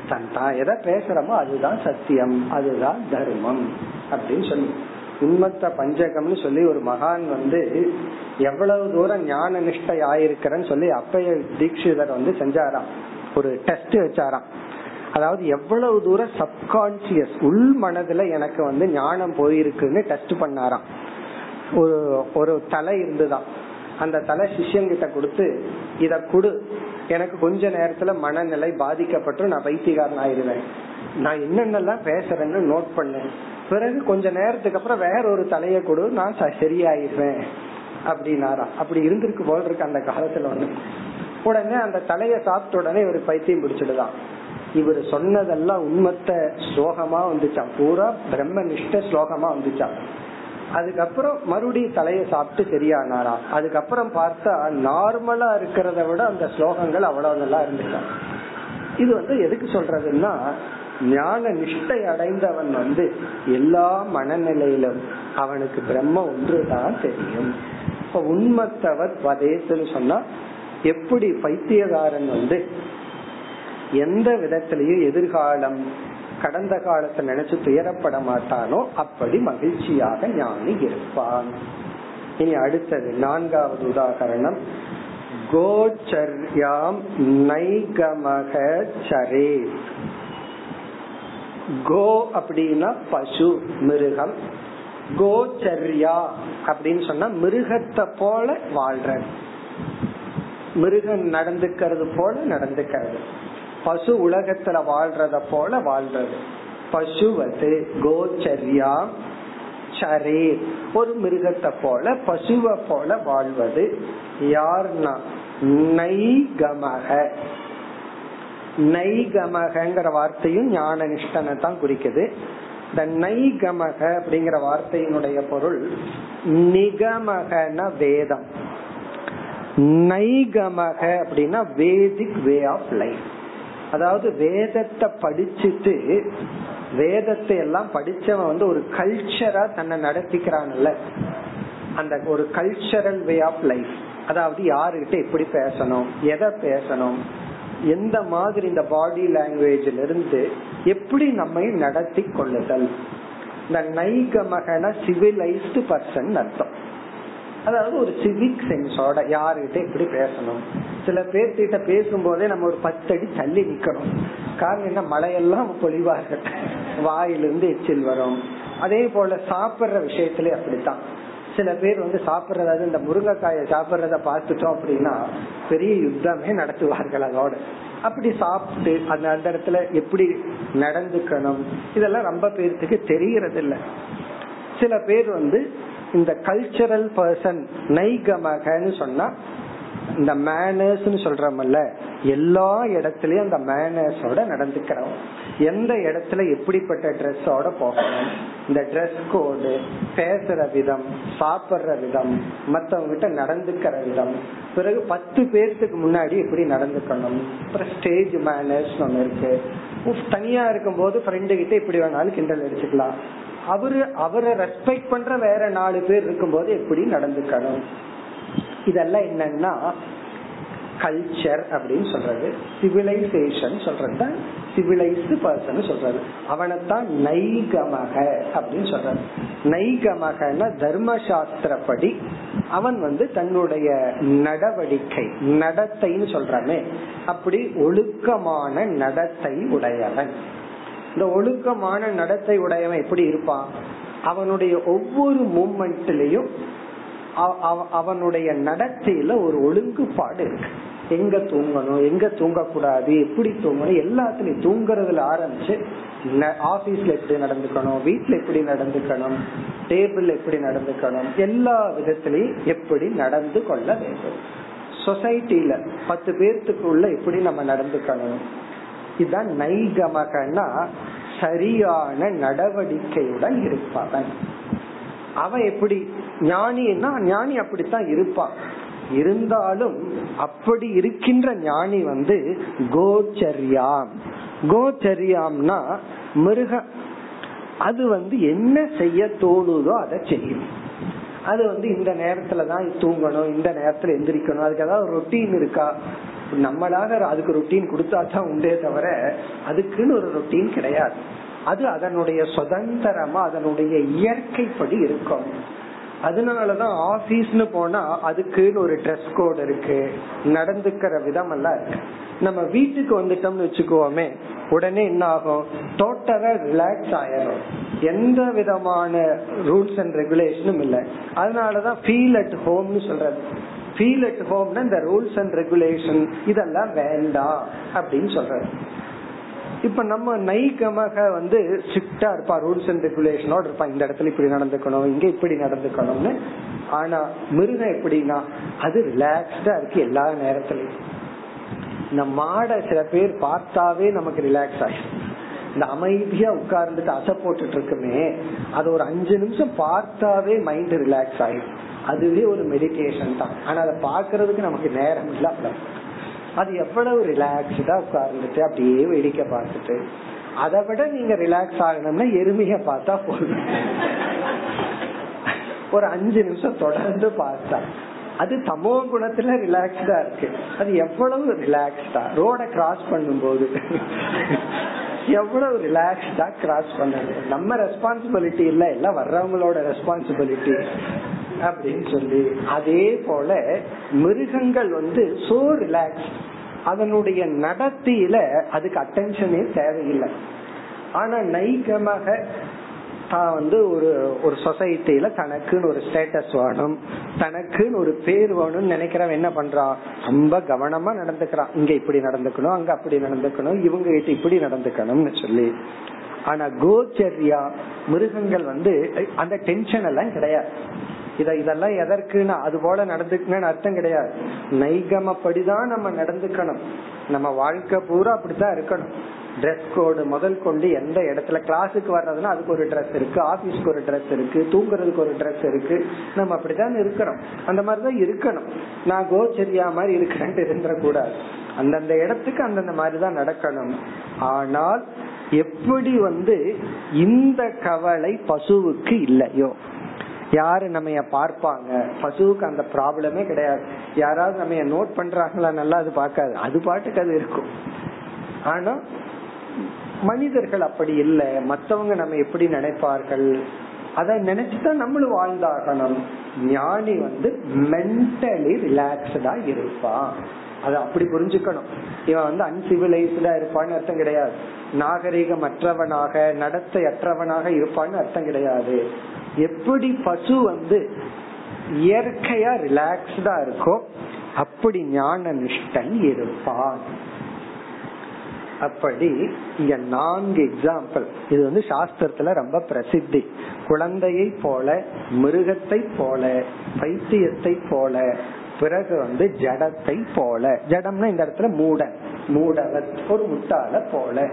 தன் தான் எதை பேசுறமோ அதுதான் சத்தியம் அதுதான் தர்மம் அப்படின்னு சொல்லி. உண்மத்த பஞ்சகம்னு சொல்லி ஒரு மகான் வந்து எவ்வளவு தூரம் ஞான நிஷ்டை ஆயிருக்கிறன்னு சொல்லி அப்பைய தீட்சிதர் வந்து செஞ்சாராம். ஒரு டெஸ்ட் வச்சாராம். அதாவது எவ்வளவு தூரம் சப்கான்சியஸ் உள் மனதுல எனக்கு வந்து ஞானம் போயிருக்குன்னு டெஸ்ட் பண்ணாராம். ஒரு ஒரு தலை இருந்துதான். அந்த தலை சிஷ்யங்கிட்ட கொடுத்து இத குடு. எனக்கு கொஞ்ச நேரத்துல மனநிலை பாதிக்கப்பட்டு நான் பைத்தியகாரன் ஆயிருவேன் நான் என்னென்னலாம் பேசுறேன்னு நோட் பண்ணேன் பிறகு கொஞ்ச நேரத்துக்கு அப்புறம் வேற ஒரு தலைய கொடு. நான் சரியாயிருவேன். அப்படின்னாரா. அப்படி இருந்திருக்கு போல் இருக்கு அந்த காலத்துல வந்து உடனே அந்த தலைய சாப்பிட்ட உடனே இவர் பைத்தியம் பிடிச்சிடுதான். இவர் சொன்னதெல்லாம் உண்மத்த ஸ்லோகமா வந்துச்சான் பூரா பிரம்ம நிஷ்ட ஸ்லோகமா வந்துச்சான் அதுக்கப்புறம் மறுபடியும் தலையை சாப்பிட்டு சரியானாரா? அதுக்கப்புறம் பார்த்தா நார்மலா இருக்கிறத விட அந்த ஸ்லோகங்கள் அவ்வளவு நல்லா இருந்துச்சான் இது வந்து எதுக்கு சொல்றதுன்னா ஞான நிஷ்டை அடைந்தவன் வந்து எல்லா மனநிலையிலும் அவனுக்கு பிரம்ம ஒன்றுதான் தெரியும். இப்ப உண்மத்தவர் வதேசன்னு சொன்னா எப்படி பைத்தியகாரன் வந்து எந்த விதத்திலையும் எதிர்காலம் கடந்த காலத்தை நினைச்சு துயரப்பட மாட்டானோ அப்படி மகிழ்ச்சியாக ஞானி இருப்பான். இனி அடுத்தது நான்காவது உதாகரணம். கோச்சர்யாம் நைகமக சரே. கோ அப்படின்னா பசு மிருகம். கோச்சர்யா அப்படின்னு சொன்னா மிருகத்தை போல வாழ்ற மிருகம் நடந்துக்கிறது போல நடந்துக்கிறது. பசு உலகத்துல வாழ்றத போல வாழ்றது. பசுவது கோச்சரியா சரே ஒரு மிருகத்தை போல பசுவை போல வாழ்வது. யார்னா நைகமக. நைகமகங்கிற வார்த்தையும் ஞான நிஷ்டனை தான் குறிக்குது. இந்த நைகமக அப்படிங்கிற வார்த்தையினுடைய பொருள் நிகமகன வேதம். நைகமக அப்படின்னா வேதிக் வே ஆஃப் லைஃப். அதாவது வேதத்தை படிச்சுட்டு வேதத்தை எல்லாம் படிச்சவன் வந்து ஒரு கல்ச்சரா தன்னை நடத்திக்கிறான்ல அந்த ஒரு கல்ச்சரல் வே ஆஃப் லைஃப் அதாவது யாருகிட்ட எப்படி பேசணும் எதை பேசணும் எந்த மாதிரி இந்த பாடி லாங்குவேஜ்ல இருந்து எப்படி நம்மை நடத்தி கொள்ளுதல். இந்த நைகமகன சிவிலைஸ்டு பர்சன் அர்த்தம். அதாவது ஒரு சிவிக் சென்ஸோட யாருகிட்ட எப்படி பேசணும்? சில பேர்கிட்ட பேசும்போதே நம்ம ஒரு பத்தடி தள்ளி நிக்கணும். காரணம் என்ன? மழையெல்லாம் பொழிவார்கள் வாயிலிருந்து எச்சில் வரும். அதே போல சாப்பிடுற விஷயத்துல அப்படித்தான். சில பேர் வந்து சாப்பிடுறதாவது இந்த முருங்கைக்காயை சாப்பிடுறத பார்த்துட்டோம் அப்படின்னா பெரிய யுத்தமே நடத்துவார்கள் அதோட. அப்படி சாப்பிட்டு அந்த அந்த இடத்துல எப்படி நடந்துக்கணும்? இதெல்லாம் ரொம்ப பேர்த்துக்கு தெரியறது இல்ல சில பேர் வந்து இந்த கல்ச்சரல் பர்சன் நைகமகன்னு சொன்னா இந்த மேனர்ஸ் சொல்றமல்ல எல்லா இடத்துலயும் அந்த மேனர்ஸோட நடந்துக்கிறோம். எந்த இடத்துல எப்படிப்பட்ட ட்ரெஸ்ஸோட போகணும்? இந்த ட்ரெஸ் கோடு பேசுற விதம் சாப்பிடுற விதம் மத்தவங்க கிட்ட நடந்துக்கிற விதம். பிறகு பத்து பேர்த்துக்கு முன்னாடி எப்படி நடந்துக்கணும்? அப்புறம் ஸ்டேஜ் மேனர்ஸ் ஒன்று இருக்கு. தனியா இருக்கும் போது ஃப்ரெண்டு கிட்ட இப்படி வேணாலும் கிண்டல் அடிச்சுக்கலாம். அவரு அவரை ரெஸ்பெக்ட் பண்ற வேற நாலு பேர் இருக்கும்போது எப்படி நடந்துக்கணும்? இதெல்லாம் என்னன்னா கல்ச்சர் அப்படின்னு சொல்றது. சிவிலைசேஷன் சொல்றது சிவிலைஸ்டு பர்சன் சொல்றது. அவனைத்தான் நைகமக அப்படின்னு சொல்றது. நைகமகன தர்மசாஸ்திரப்படி அவன் வந்து தன்னுடைய நடவடிக்கை நடத்தைன்னு சொல்றமே. அப்படி ஒழுக்கமான நடத்தை உடையவன். இந்த ஒழுக்கமான நடத்தை உடையவன் எப்படி இருப்பான்? அவனுடைய ஒவ்வொரு மூமெண்ட்லயும் அவனுடைய நடத்தையில ஒரு ஒழுங்குபாடு இருக்கு. எங்க தூங்கணும் எங்க தூங்கக்கூடாது எப்படி தூங்கணும் எல்லாத்துலயும் தூங்குறதுல ஆரம்பிச்சு ஆபீஸ்ல எப்படி நடந்துக்கணும் வீட்டுல எப்படி நடந்துக்கணும் டேபிள் எப்படி நடந்துக்கணும் எல்லா விதத்திலையும் எப்படி நடந்து கொள்ள வேண்டும். சொசைட்டில பத்து பேர்த்துக்குள்ள எப்படி நம்ம நடந்துக்கணும்? இதுதான் நைகமகனா சரியான நடவடிக்கையுடன் இருப்பவன். அவன் எப்படி ஞானின்னா ஞானி அப்படித்தான் இருப்பான். இருந்தாலும் அப்படி இருக்கின்ற ஞானி வந்து கோச்சரியாம். கோச்சரியாம்னா மிருக அது வந்து என்ன செய்ய தோணுதோ அதை செய்யும். அது வந்து இந்த நேரத்துல தான் தூங்கணும் இந்த நேரத்துல எந்திரிக்கணும் அதுக்கு ஏதாவது ரொட்டீன் இருக்கா? நம்மளாக அதுக்கு ரொட்டீன் கொடுத்தா தான் உண்டே தவிர அதுக்குன்னு ஒரு ரொட்டீன் கிடையாது. அது அதனுடைய சுதந்திரமா அதனுடைய இயற்கைப்படி இருக்கும். அதனாலதான் ஆபீஸ்னு போனா அதுக்குன்னு ஒரு ட்ரெஸ் கோட் இருக்கு. நடந்துக்கிற விதம் எல்லாம் இருக்கு. நம்ம வீட்டுக்கு வந்துட்டோம்னு வச்சுக்கோமே உடனே என்ன ஆகும்? டோட்டலா ரிலாக்ஸ் ஆயிரும் எந்த விதமான ரூல்ஸ் அண்ட் ரெகுலேஷனும் இல்லை. அதனாலதான் ஃபீல் அட் ஹோம்னு சொல்றது. ஃபீல் அட் ஹோம்னா இந்த ரூல்ஸ் அண்ட் ரெகுலேஷன் இதெல்லாம் வேண்டாம் அப்படின்னு சொல்றாரு. இப்ப நம்ம நைகமாக வந்து ஸ்ட்ரிக்டா இருப்பா ரூல்ஸ் அண்ட் ரெகுலேஷனோட இருப்பா இந்த இடத்துல இப்படி நடந்துக்கணும் இங்க இப்படி நடந்துக்கணும்னு. ஆனா மிருகம் எப்படின்னா அது ரிலாக்ஸ்டா இருக்கு எல்லா நேரத்திலயும். இந்த மாடை சில பேர் பார்த்தாவே நமக்கு ரிலாக்ஸ் ஆயிடும். இந்த அமைதியா உட்கார்ந்துட்டு அசை போட்டுட்டு இருக்குமே அது ஒரு அஞ்சு நிமிஷம் பார்த்தாவே மைண்ட் ரிலாக்ஸ் ஆயிடும். அதுவே ஒரு மெடிடேஷன் தான். ஆனா அதை பாக்குறதுக்கு நமக்கு நேரம் இல்ல. அது எவ்வளவு ரிலாக்ஸ்டா உட்கார்ந்துட்டு அப்படியே வேடிக்கை பார்த்துட்டு அதை விட நீங்க ரிலாக்ஸ் ஆகணும்னா எருமைய பார்த்தா போதும். ஒரு அஞ்சு நிமிஷம் தொடர்ந்து பார்த்தா. அது தமோ குணத்துல ரிலாக்ஸ்டா இருக்கு. அது எவ்வளவு ரிலாக்ஸ்டா ரோட கிராஸ் பண்ணும்போது. எவ்வளவு ரிலாக்ஸ்டா கிராஸ் பண்ணது நம்ம ரெஸ்பான்சிபிலிட்டி இல்ல எல்லாம் வர்றவங்களோட ரெஸ்பான்சிபிலிட்டி அப்படின்னு சொல்லி அதே போல மிருகங்கள் வந்து சோ ரிலாக்ஸ் அதனுடைய நடத்தியில அதுக்கு அட்டென்ஷனே தேவையில்லை. ஆனா நைகமாக தான் வந்து ஒரு ஒரு சொசைட்டில தனக்குன்னு ஒரு ஸ்டேட்டஸ் வேணும் தனக்குன்னு ஒரு பேர் வேணும்னு நினைக்கிறவன் என்ன பண்றான் ரொம்ப கவனமா நடந்துக்கிறான். இங்க இப்படி நடந்துக்கணும் அங்க அப்படி நடந்துக்கணும் இவங்க கிட்ட இப்படி நடந்துக்கணும்னு சொல்லி. ஆனா கோச்சரியா மிருகங்கள் வந்து அந்த டென்ஷன் எல்லாம் கிடையாது. இத இதெல்லாம் எதற்குன்னா அது போல நடந்துக்கணும்னு அர்த்தம் கிடையாது. நைகமப்படிதான் நம்ம நடந்துக்கணும். நம்ம வாழ்க்கை பூரா அப்படித்தான் இருக்கணும். ட்ரெஸ் கோடு முதல் கொண்டு எந்த இடத்துல கிளாஸுக்கு வர்றதுன்னா அதுக்கு ஒரு ட்ரெஸ் இருக்கு ஆபீஸ்க்கு ஒரு ட்ரெஸ் இருக்கு தூங்குறதுக்கு ஒரு ட்ரெஸ் இருக்கு. நம்ம அப்படித்தான் இருக்கிறோம் அந்த மாதிரிதான் இருக்கணும். நான் கோச்சரியா மாதிரி இருக்கிறேன்ட்டு இருந்துடக்கூடாது அந்தந்த இடத்துக்கு அந்தந்த மாதிரிதான் நடக்கணும். ஆனால் எப்படி வந்து இந்த கவலை பசுவுக்கு இல்லையோ? யாரு நம்ம பார்ப்பாங்க? பசுவுக்கு அந்த ப்ராப்ளமே கிடையாது. யாராவது நம்ம நோட் பண்றாங்களா? நல்லா அது பார்க்காது. அது பாட்டுக்கு அது இருக்கும். ஆனா மனிதர்கள் அப்படி இல்லை. மத்தவங்க நம்ம எப்படி நினைப்பார்கள்? அதை நினைச்சுதான் நம்மளும் வாழ்ந்தாகணும். ஞானி வந்து மென்டலி ரிலாக்ஸ்டா இருப்பான் அதை அப்படி புரிஞ்சுக்கணும். இவன் வந்து அன்சிவிலைஸ்டா இருப்பான்னு அர்த்தம் கிடையாது. நாகரிகமற்றவனாக நடத்தை அற்றவனாக இருப்பான்னு அர்த்தம் கிடையாது. எப்படி பசு வந்து இயற்கையா ரிலாக்ஸ்டா இருக்கோ அப்படி ஞான நிஷ்டன் இருப்பான் அப்படி இங்க நான்கு எக்ஸாம்பிள் இது வந்து சாஸ்திரத்துல ரொம்ப பிரசித்தி. குழந்தையை போல மிருகத்தை போல பைத்தியத்தை போல பிறகு வந்து ஜடத்தை போல. ஜடம்னா இந்த இடத்துல மூடன். மூடவ ஒரு முட்டாள போல.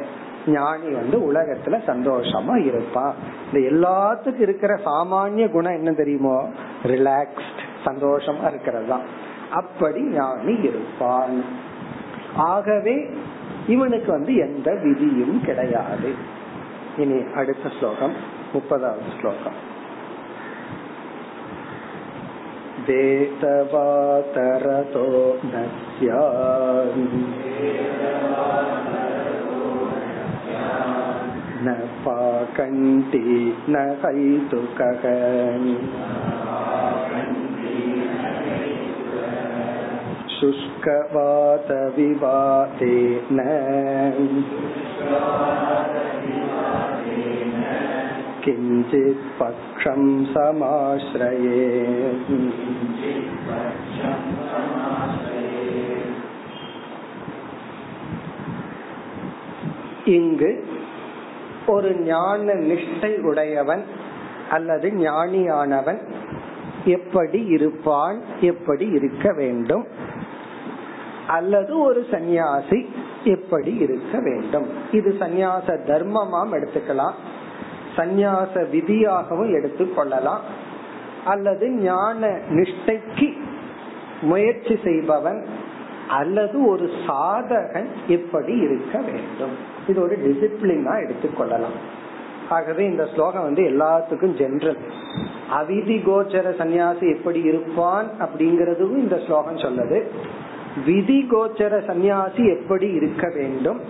ஞானி வந்து உலகத்துல சந்தோஷமா இருப்பான் இந்த எல்லாத்துக்கும் இருக்கிற சாமானிய குணம் என்ன தெரியுமோ ரிலாக்ஸ்ட் சந்தோஷமா இருக்கிறது தான் அப்படி ஞானி இருப்பான் ஆகவே இவனுக்கு வந்து எந்த விதியும் கிடையாது இனி அடுத்த ஸ்லோகம் முப்பதாவது ஸ்லோகம் वेदवातरतो न न पाकण्टी न हैतुकः शुष्कवादविवादेन किञ्चित् पक्षं समाश्रये இங்கு ஒரு ஞான நிஷ்டை உடையவன் அல்லது ஞானியானவன் எப்படி இருப்பான் எப்படி இருக்க வேண்டும்? அல்லது ஒரு சந்நியாசி எப்படி இருக்க வேண்டும்? இது சந்நியாச தர்மமாம் எடுத்துக்கலாம். சந்நியாச விதியாகவும் எடுத்துக்கொள்ளலாம் அல்லது ஞான நிஷ்டைக்கு முயற்சி செய்பவன் அல்லது ஒரு சாதகன் எப்படி இருக்க வேண்டும்? இது ஒரு டிசிப்ளினா எடுத்துக்கொள்ளலாம். ஆகவே இந்த ஸ்லோகம் வந்து எல்லாத்துக்கும் ஜென்ரல் அவிதி கோச்சர சன்னியாசி எப்படி இருப்பான் அப்படிங்கறதும் இந்த ஸ்லோகம் சொல்லுது. விதி கோச்சர சன்னியாசி எப்படி இருக்க வேண்டும்?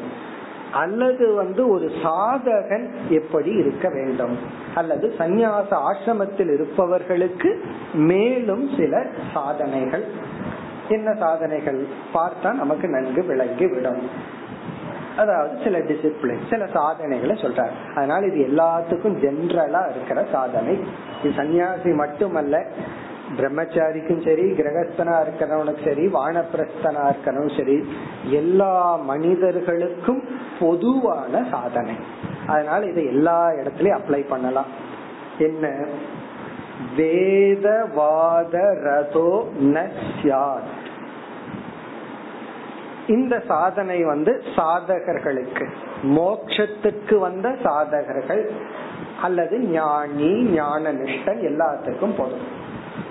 அல்லது வந்து ஒரு சாதகன் எப்படி இருக்க வேண்டும்? அல்லது சந்நியாச ஆசிரமத்தில் இருப்பவர்களுக்கு மேலும் சில சாதனைகள். என்ன சாதனைகள்? பார்த்தா நமக்கு நன்கு விளங்கி விடும் அதாவது சில டிசிப்ளின் சில சாதனைகளை சொல்றாரு. அதனால இது எல்லாத்துக்கும் ஜென்ரலா இருக்கிற சாதனை. இது சன்னியாசி மட்டுமல்ல பிரம்மச்சாரிக்கும் சரி கிரகஸ்தனா இருக்கிறவனுக்கும் சரி வானப்பிரஸ்தனா இருக்கிறவனும் சரி எல்லா மனிதர்களுக்கும் பொதுவான சாதனை. அதனால இதை எல்லா இடத்துலயும் அப்ளை பண்ணலாம். என்ன? வேதவாத ரதோ நஸ்யாத் இந்த சாதனை வந்து சாதகர்களுக்கு. மோக்ஷத்துக்கு வந்த சாதகர்கள் அல்லது ஞானி ஞான நிஷ்டன் எல்லாத்துக்கும் பொருந்தும்.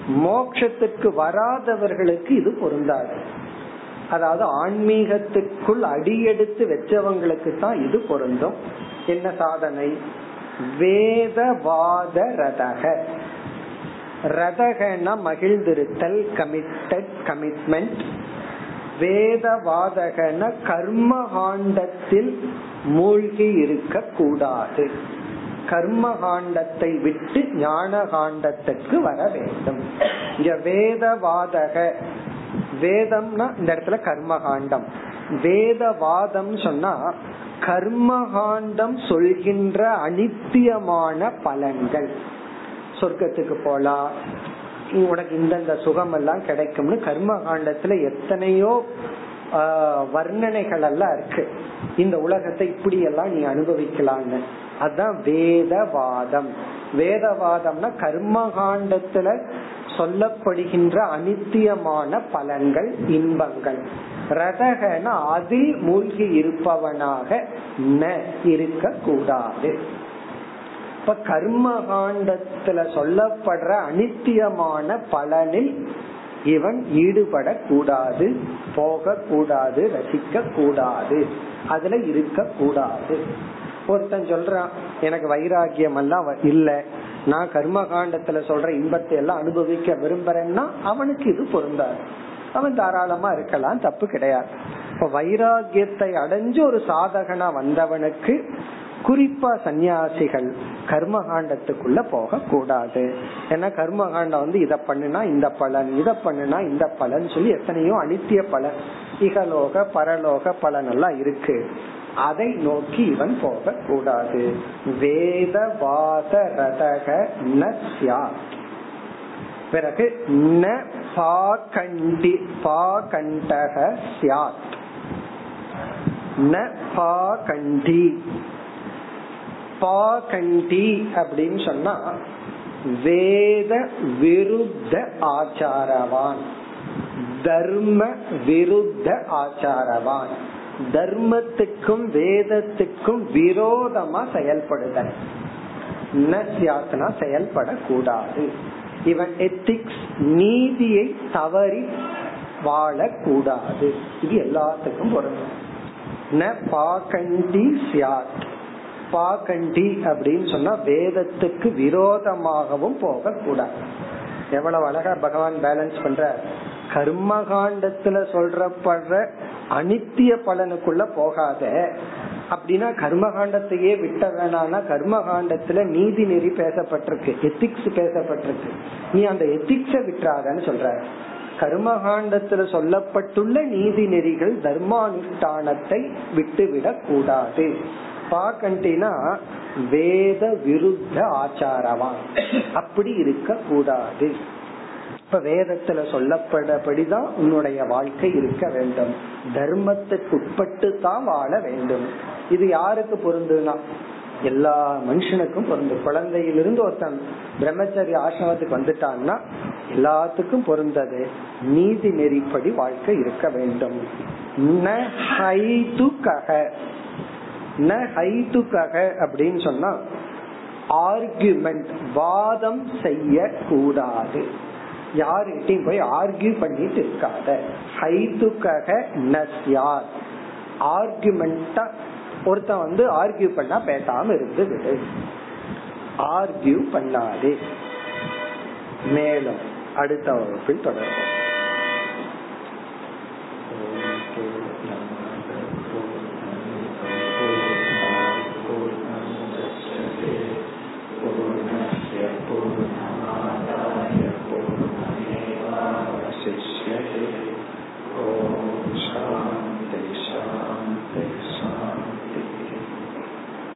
மோக்ஷத்துக்கு வராதவர்களுக்கு இது பொருந்தாது. அதாவது ஆன்மீகத்துக்குள் அடியெடுத்து வச்சவங்களுக்கு தான் இது பொருந்தும். என்ன சாதனை? வேதவாத ரதக. ரதகன மகிழ்ந்திருத்தல் கமிட்டட் கமிட்மெண்ட் வேதவாதகன கர்மகாண்டத்தில் மூழ்கி இருக்க கூடாது கர்மகாண்டத்தை விட்டு ஞான காண்டத்துக்கு வர வேண்டும். இங்க வேதவாதக வேதம்னா இந்த இடத்துல கர்மகாண்டம். வேதவாதம் சொன்னா கர்மகாண்டம் சொல்கின்ற அனித்தியமான பலன்கள். சொர்க்கத்துக்கு போலாம் உனக்கு இந்தந்த சுகம் எல்லாம் கிடைக்கும்னு கர்ம காண்டத்துல எத்தனையோ வர்ணனைகள் எல்லாம் இருக்கு. இந்த உலகத்தை இப்படி எல்லாம் நீ அனுபவிக்கலாம்னு அதுதான் வேதவாதம். வேதவாதம்னா கர்ம காண்டத்துல சொல்லப்படுகின்ற அனித்தியமான பலன்கள் இன்பங்கள். ரதகன அதில் மூழ்கி இருப்பவனாக ந இருக்க கூடாது அப்ப கர்ம காண்டத்துல சொல்லப்படுற அனித்தியமான பலனில் இவன் ஈடுபடக்கூடாது போக கூடாது ரசிக்க கூடாது அதுல இருக்க கூடாது ஒருத்தன் சொல்றான் எனக்கு வைராகியம் எல்லாம் இல்ல. நான் கர்ம காண்டத்துல சொல்ற இன்பத்தை எல்லாம் அனுபவிக்க விரும்புறேன்னா அவனுக்கு இது பொருந்தாது. அவன் தாராளமா இருக்கலாம் தப்பு கிடையாது. இப்ப வைராகியத்தை அடைஞ்சு ஒரு சாதகனா வந்தவனுக்கு குறிப்பா சன்னியாசிகள் கர்மகாண்டத்துக்குள்ள போக கூடாது ஏன்னா கர்மகாண்டம் வந்து இத பண்ணுனா இந்த பலன் இத பண்ணுனா இந்த பலன் சொல்லி எத்தனையோ அனித்திய பலன் இகலோக பரலோக பலன் எல்லாம் இருக்கு. அதை நோக்கி இவன் போக கூடாது வேதவாத ரதக ந பிறகு ந பாகண்டி பாகண்டக சியாத் ந பாகண்டி பாகண்டி அப்படின்னு சொன்னா வேத விருத்த ஆச்சாரவான். தர்ம விருத்த ஆச்சாரவான். தர்மத்துக்கும் வேதத்துக்கும் விரோதமா செயல்படுதல். செயல்படக்கூடாது. இவன் எத்திக்ஸ் நீதியை தவறி வாழக்கூடாது. இது எல்லாத்துக்கும் பொருந்தும். ந பாகண்டி சியாத். பாகண்டி அப்படின்னு சொன்னா வேதத்துக்கு விரோதமாகவும் போகக்கூடாது. எவ்வளவு அழகா பகவான் பேலன்ஸ் பண்ற கர்மகாண்டத்துல சொல்றப்படுற அனித்திய பலனுக்குள்ள போகாத. அப்படின்னா கர்மகாண்டத்தையே விட்ட வேணாம்னா கர்மகாண்டத்துல நீதி நெறி பேசப்பட்டிருக்கு எத்திக்ஸ் பேசப்பட்டிருக்கு. நீ அந்த எத்திக்ஸ விட்டுறாதன்னு சொல்ற கர்மகாண்டத்துல சொல்லப்பட்டுள்ள நீதி நெறிகள் தர்மானுஷ்டானத்தை விட்டுவிடக் கூடாது பாக்கண்டினா வேத விருத்த ஆச்சாரமா? அப்படி இருக்க கூடாது இப்ப வேதத்துல சொல்லப்படபடிதான் உன்னுடைய வாழ்க்கை இருக்க வேண்டும். தர்மத்துக்கு உட்பட்டு தான் வாழ வேண்டும். இது யாருக்கு பொருந்துனா? எல்லா மனுஷனுக்கும் பொருந்தும் குழந்தையிலிருந்து ஒருத்தன் பிரம்மச்சரி ஆசிரமத்துக்கு வந்துட்டான்னா எல்லாத்துக்கும் பொருந்தது. நீதி நெறிப்படி வாழ்க்கை இருக்க வேண்டும். ந ஹைதுகக அப்படின்னு சொன்னா ஆர்குமெண்ட் வாதம் செய்ய கூடாது யாருகிட்டையும் போய் ஆர்கியூ பண்ணிட்டு இருக்காத. ஹைதுகக நஸ்யார். ஆர்குமெண்டா ஒருத்தன் வந்து ஆர்கியூ பண்ணா பேசாம இருந்து விடு. ஆர்கியூ பண்ணாதே. மேலும் அடுத்த வகுப்பில் தொடர்போம்